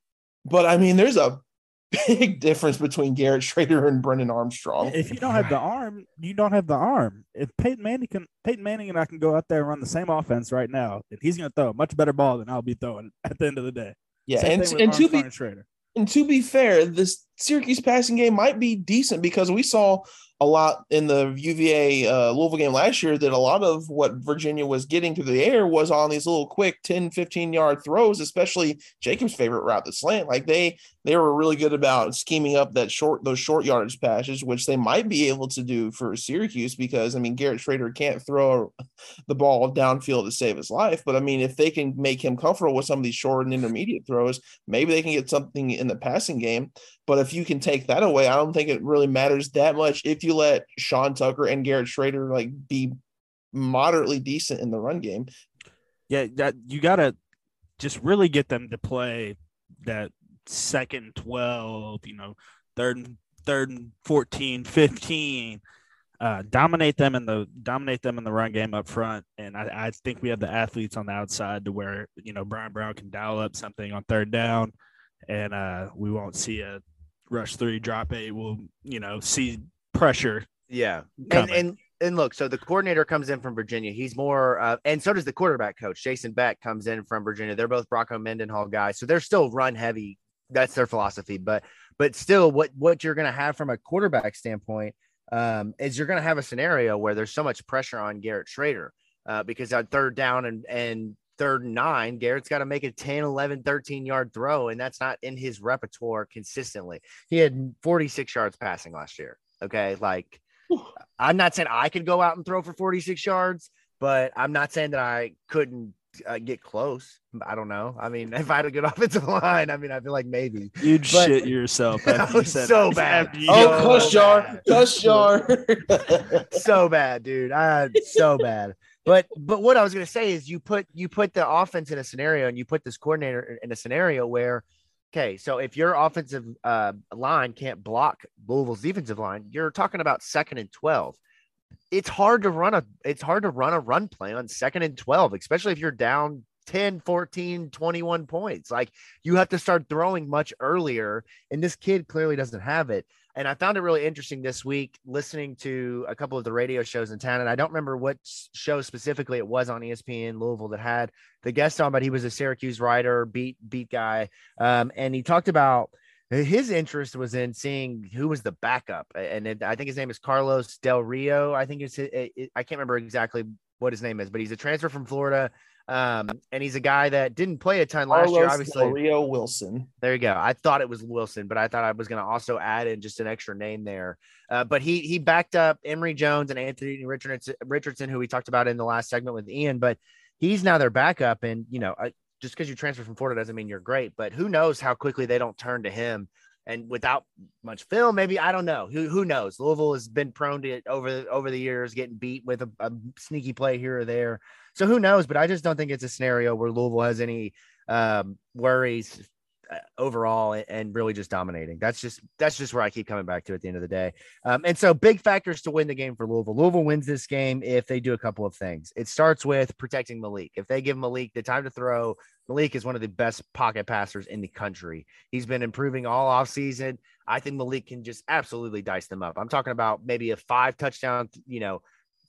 But I mean, there's a big difference between Garrett Shrader and Brennan Armstrong. If you don't have the arm, you don't have the arm. If Peyton Manning can, Peyton Manning and I can go out there and run the same offense right now, and he's going to throw a much better ball than I'll be throwing at the end of the day. Yeah, Same and, and to be and and to be fair, this Syracuse passing game might be decent because we saw a lot in the UVA uh, Louisville game last year that a lot of what Virginia was getting through the air was on these little quick 10, 15 yard throws, especially Jacob's favorite route, the slant. Like they they were really good about scheming up that short those short yardage passes, which they might be able to do for Syracuse because I mean Garrett Shrader can't throw the ball downfield to save his life. But I mean, if they can make him comfortable with some of these short and intermediate throws, maybe they can get something in the passing game. But if you can take that away, I don't think it really matters that much if you let Sean Tucker and Garrett Shrader like be moderately decent in the run game. Yeah, that you gotta just really get them to play that second and 12, you know, third and third and 14, 15. Uh, dominate them in the dominate them in the run game up front, and I, I think we have the athletes on the outside to where you know Bryan Brown can dial up something on third down, and uh, we won't see a rush three drop eight. We'll you know see pressure Yeah, and coming. and and look, so the coordinator comes in from Virginia. He's more, uh, and so does the quarterback coach, Jason Beck, comes in from Virginia. They're both Bronco Mendenhall guys, so they're still run heavy. That's their philosophy, but but still, what what you're going to have from a quarterback standpoint um, is you're going to have a scenario where there's so much pressure on Garrett Shrader uh, because on third down and and third and nine, Garrett's got to make a 10, 11, 13 yard throw, and that's not in his repertoire consistently. He had 46 yards passing last year. Okay, like. I'm not saying I could go out and throw for 46 yards, but I'm not saying that I couldn't uh, get close. I don't know. I mean, if I had a good offensive line, I mean, I feel like maybe. You'd But- shit yourself. That after you said so that. bad. You Oh, So said cuss jar, cuss jar. so bad, dude. I so bad. But but what I was gonna say is you put you put the offense in a scenario and you put this coordinator in a scenario where okay, so if your offensive uh, line can't block Louisville's defensive line, you're talking about second and twelve. It's hard to run a it's hard to run a run play on second and 12, especially if you're down 10, 14, 21 points. Like you have to start throwing much earlier. And this kid clearly doesn't have it. And I found it really interesting this week listening to a couple of the radio shows in town. And I don't remember what show specifically it was on ESPN Louisville that had the guest on, but he was a Syracuse writer, beat beat guy. Um, and he talked about his interest was in seeing who was the backup. And it, I think his name is Carlos Del Rio. I think it's, it, it, I can't remember exactly what his name is, but he's a transfer from Florida. Um, and he's a guy that didn't play a ton last year, obviously. Del Rio Wilson. There you go. I thought it was Wilson, but I thought I was going to also add in just an extra name there. Uh, but he he backed up Emory Jones and Anthony Richardson, Richardson, who we talked about in the last segment with Ean. But he's now their backup, and you know, I, just because you transfer from Florida doesn't mean you're great. But who knows how quickly they don't turn to him. And without much film, maybe I don't know. Who who knows? Louisville has been prone to it over over the years, getting beat with a, a sneaky play here or there. So who knows? But I just don't think it's a scenario where Louisville has any um, worries overall and, really just dominating. That's just that's just where I keep coming back to at the end of the day. Um, and so big factors to win the game for Louisville. Louisville wins this game if they do a couple of things. It starts with protecting Malik. If they give Malik the time to throw, Malik is one of the best pocket passers in the country. He's been improving all offseason. I think Malik can just absolutely dice them up. I'm talking about maybe a five touchdown, you know,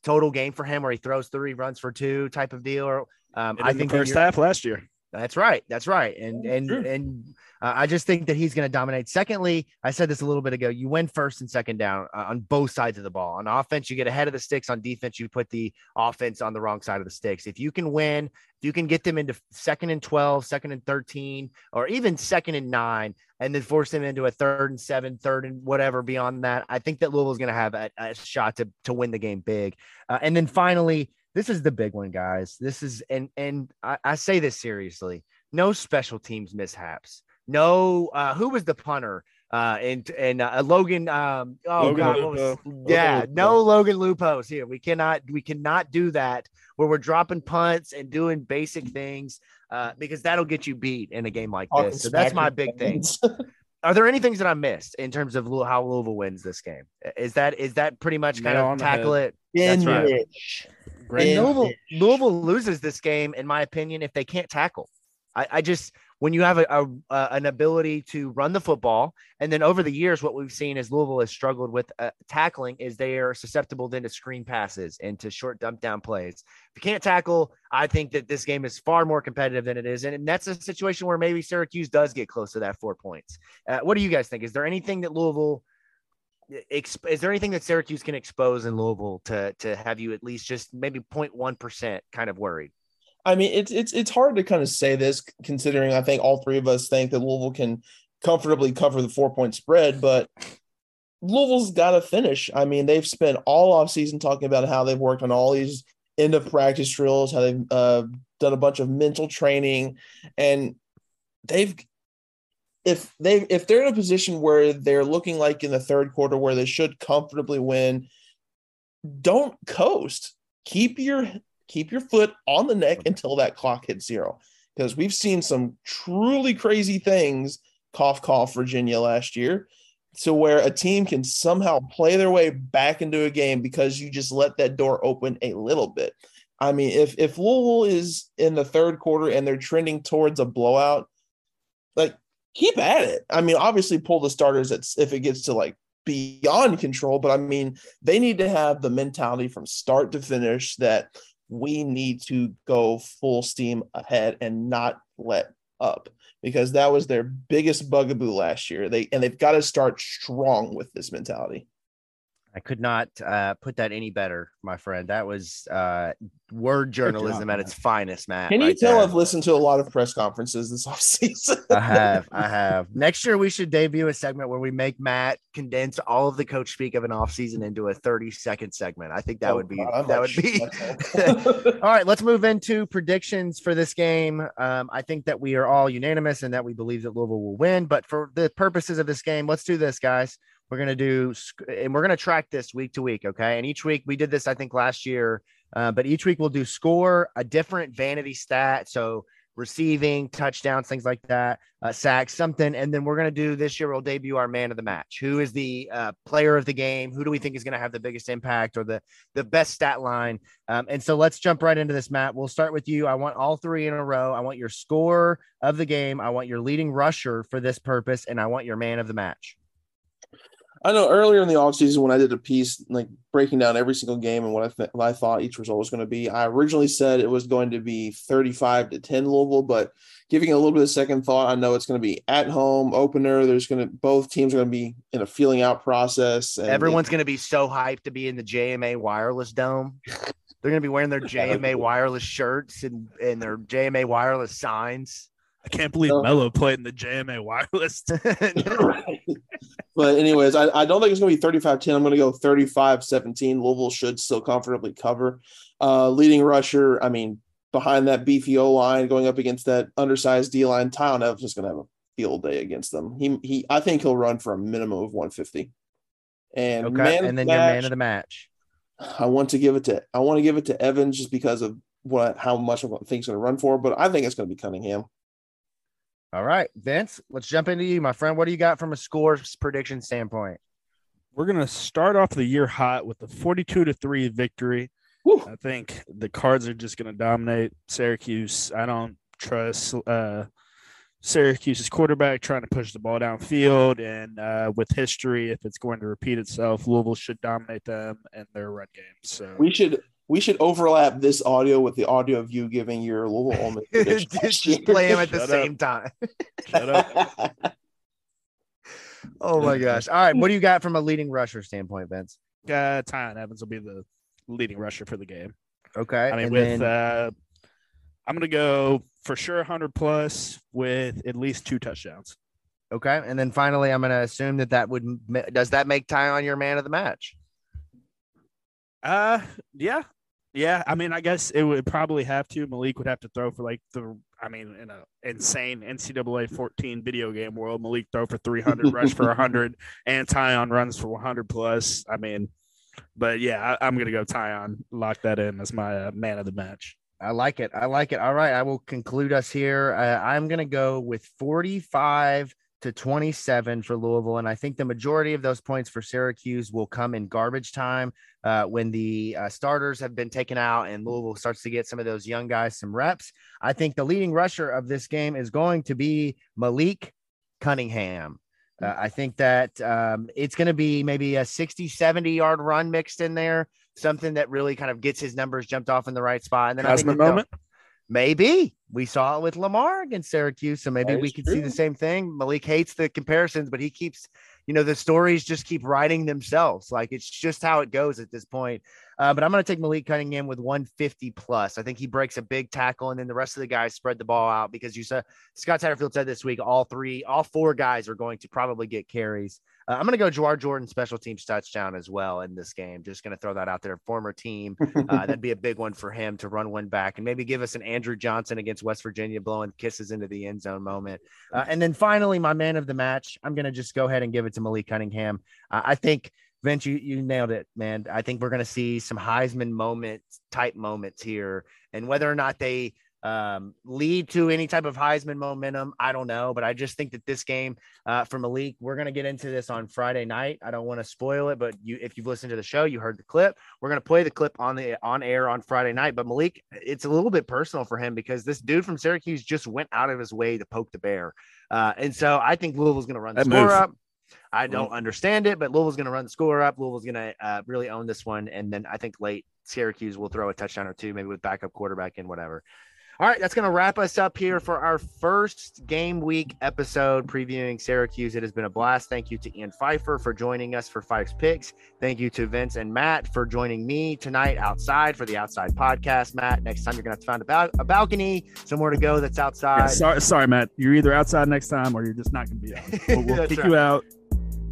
total game for him where he throws three runs for two type of deal. Or um, I think first half last year. That's right. That's right. And and Sure. and uh, I just think that he's going to dominate. Secondly, I said this a little bit ago. You win first and second down uh, on both sides of the ball. On offense, you get ahead of the sticks. On defense, you put the offense on the wrong side of the sticks. If you can win, if you can get them into second and 12, second and 13, or even second and nine, and then force them into a third and seven, third and whatever beyond that, I think that Louisville's going to have a, a shot to, to win the game big. Uh, and then finally, this is the big one, guys. This is, and, and I, I say this seriously no special teams mishaps. No, uh, who was the punter? Uh, and and uh, Logan. Um, oh Logan God, what was, yeah, Logan no Logan Lupos here. We cannot we cannot do that where we're dropping punts and doing basic things uh, because that'll get you beat in a game like this. So that's my big thing. Are there any things that I missed in terms of how Louisville wins this game? Is that is that pretty much kind Nail of tackle head. It? That's right. Finish. Louisville, Louisville loses this game, in my opinion, if they can't tackle. I, I just when you have a, a uh, an ability to run the football, and then over the years, what we've seen is Louisville has struggled with uh, tackling is they are susceptible then to screen passes and to short dump down plays. If you can't tackle, I think that this game is far more competitive than it is, and, and that's a situation where maybe Syracuse does get close to that four points. Uh, what do you guys think? Is there anything that Louisville is there anything that Syracuse can expose in Louisville to to have you at least just maybe 0.1 percent kind of worried? I mean, it's it's it's hard to kind of say this considering I think all three of us think that Louisville can comfortably cover the four point spread, but Louisville's got to finish. I mean, they've spent all off season talking about how they've worked on all these end of practice drills, how they've uh, done a bunch of mental training, and they've if they if they're in a position where they're looking like in the third quarter where they should comfortably win, don't coast. Keep your keep your foot on the neck until that clock hits zero. Because we've seen some truly crazy things, cough, cough, Virginia last year, to where a team can somehow play their way back into a game because you just let that door open a little bit. I mean, if if Louisville is in the third quarter and they're trending towards a blowout, keep at it. I mean, obviously pull the starters if it gets to like beyond control, but I mean, they need to have the mentality from start to finish that we need to go full steam ahead and not let up because that was their biggest bugaboo last year. They and they've got to start strong with this mentality. I could not uh, put that any better, my friend. That was uh, word journalism job, at its finest, Matt. Can you right tell there. I've listened to a lot of press conferences this offseason? I have. I have. Next year, we should debut a segment where we make Matt condense all of the coach speak of an offseason into a 30 second segment. I think that oh, would be, God, that would be. all right, let's move into predictions for this game. Um, I think that we are all unanimous and that we believe that Louisville will win. But for the purposes of this game, let's do this, guys. We're going to do, and we're going to track this week to week. Okay. And each week we did this, I think, last year, uh, but each week we'll do score, a different vanity stat. So receiving, touchdowns, things like that, uh, sacks, something. And then we're going to do this year, we'll debut our man of the match. Who is the uh, player of the game? Who do we think is going to have the biggest impact or the, the best stat line? Um, and so let's jump right into this, Matt. We'll start with you. I want all three in a row. I want your score of the game. I want your leading rusher for this purpose, and I want your man of the match. I know earlier in the offseason when I did a piece like breaking down every single game and what I, th- what I thought each result was going to be, I originally said it was going to be 35 to 10 Louisville, but giving a little bit of second thought, I know it's going to be at home opener. There's going to both teams are going to be in a feeling out process. Everyone's going to be so hyped to be in the JMA wireless dome. They're going to be wearing their JMA wireless shirts and, and their JMA wireless signs. I can't believe so, Melo played in the JMA wireless. right. But anyways, I, I don't think it's going to be 35-10. I'm going to go 35-17. Louisville should still comfortably cover. Uh, leading rusher, I mean, behind that beefy O line, going up against that undersized D line, Tiyon Evans is going to have a field day against them. He he, I think he'll run for a minimum of 150. And okay, and then match, your man of the match. I want to give it to I want to give it to Evans just because of what how much I think he's going to run for, but I think it's going to be Cunningham. All right, Vince, let's jump into you, my friend. What do you got from a score prediction standpoint? We're gonna start off the year hot with the 42 to 3 victory. Woo. I think the cards are just gonna dominate Syracuse. I don't trust uh, Syracuse's quarterback trying to push the ball downfield, and uh, with history, if it's going to repeat itself, Louisville should dominate them and their run game. So we should we should overlap this audio with the audio of you giving your Louisville Ole Miss just play them at the Shut same up. time. Shut up. oh my gosh! All right, what do you got from a leading rusher standpoint, Vince? Uh, Tiyon Evans will be the leading rusher for the game. Okay, I mean and with then... uh, I'm gonna go for sure 100 plus with at least two touchdowns. Okay, and then finally, I'm gonna assume that that would does that make Tiyon your man of the match? Uh, yeah, yeah, I mean, I guess it would probably have to. Malik would have to throw for like the, I mean, in a insane NCAA 14 video game world, Malik throw for 300, rush for 100, and Tiyon runs for 100 plus. I mean, but yeah, I, am gonna go Tiyon, lock that in as my uh, man of the match. I like it. I like it. All right, I will conclude us here. Uh, I'm gonna go with 45 to 27 for Louisville. And I think the majority of those points for Syracuse will come in garbage time uh, when the uh, starters have been taken out and Louisville starts to get some of those young guys some reps. I think the leading rusher of this game is going to be Malik Cunningham. Uh, I think that um, it's going to be maybe a 60, 70 yard run mixed in there, something that really kind of gets his numbers jumped off in the right spot. And then Heisman I think moment. Maybe we saw it with Lamar against Syracuse, so maybe we could can see the same thing. Malik hates the comparisons, but he keeps, you know, the stories just keep writing themselves. Like it's just how it goes at this point. Uh, but I'm going to take Malik Cunningham with 150 plus. I think he breaks a big tackle, and then the rest of the guys spread the ball out because you said Scott Satterfield said this week all three, all four guys are going to probably get carries. Uh, I'm going to go Jawhar Jordan special teams touchdown as well in this game. Just going to throw that out there. Former team. Uh, that'd be a big one for him to run one back and maybe give us an Andrew Johnson against West Virginia blowing kisses into the end zone moment. Uh, and then finally, my man of the match, I'm going to just go ahead and give it to Malik Cunningham. Uh, I think, Vince, you, you nailed it, man. I think we're going to see some Heisman moment type moments here. And whether or not they um, lead to any type of Heisman momentum, I don't know. But I just think that this game uh, for Malik, we're going to get into this on Friday night. I don't want to spoil it, but you, if you've listened to the show, you heard the clip. We're going to play the clip on the on air on Friday night. But Malik, it's a little bit personal for him because this dude from Syracuse just went out of his way to poke the bear, uh, and so I think Louisville's going to run the That score move. up. I don't understand it, but Louisville's going to run the score up. Louisville's going to uh, really own this one, and then I think late Syracuse will throw a touchdown or two, maybe with backup quarterback and whatever. All right, that's going to wrap us up here for our first game week episode previewing Syracuse. It has been a blast. Thank you to Ean Pfeifer for joining us for Pfeif's Picks. Thank you to Vince and Matt for joining me tonight outside for the Outside Podcast. Matt, next time you're going to have to find a, bal- a balcony, somewhere to go that's outside. Yeah, sorry, sorry, Matt. You're either outside next time or you're just not going to be out. We'll, we'll kick right. you out.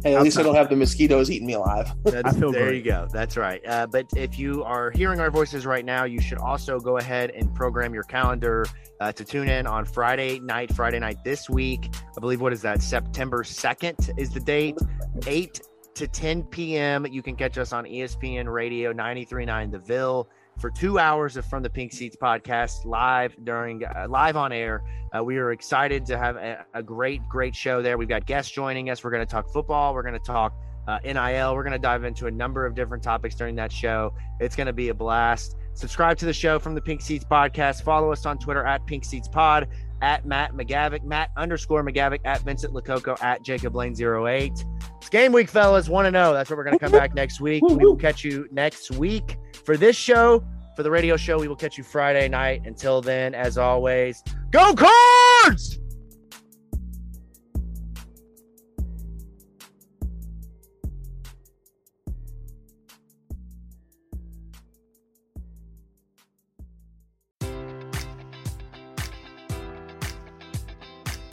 Hey, at least I don't have the mosquitoes eating me alive. That's, I feel there great. you go. That's right. Uh, but if you are hearing our voices right now, you should also go ahead and program your calendar uh, to tune in on Friday night. Friday night this week, I believe. What is that? September second is the date. Eight to 10 p.m. You can catch us on ESPN Radio 93.9 The Ville for two hours of From the Pink Seats podcast live during uh, live on air. Uh, we are excited to have a, a great, great show there. We've got guests joining us. We're going to talk football. We're going to talk uh, NIL. We're going to dive into a number of different topics during that show. It's going to be a blast. Subscribe to the show from the Pink Seats podcast. Follow us on Twitter at Pink Seats Pod, at Matt McGavick, Matt underscore McGavick, at Vincent Lococo, at Jacob Lane 08. It's game week, fellas. 1 to 0. That's where we're going to come back next week. We will catch you next week for this show. For the radio show, we will catch you Friday night. Until then, as always, go cards!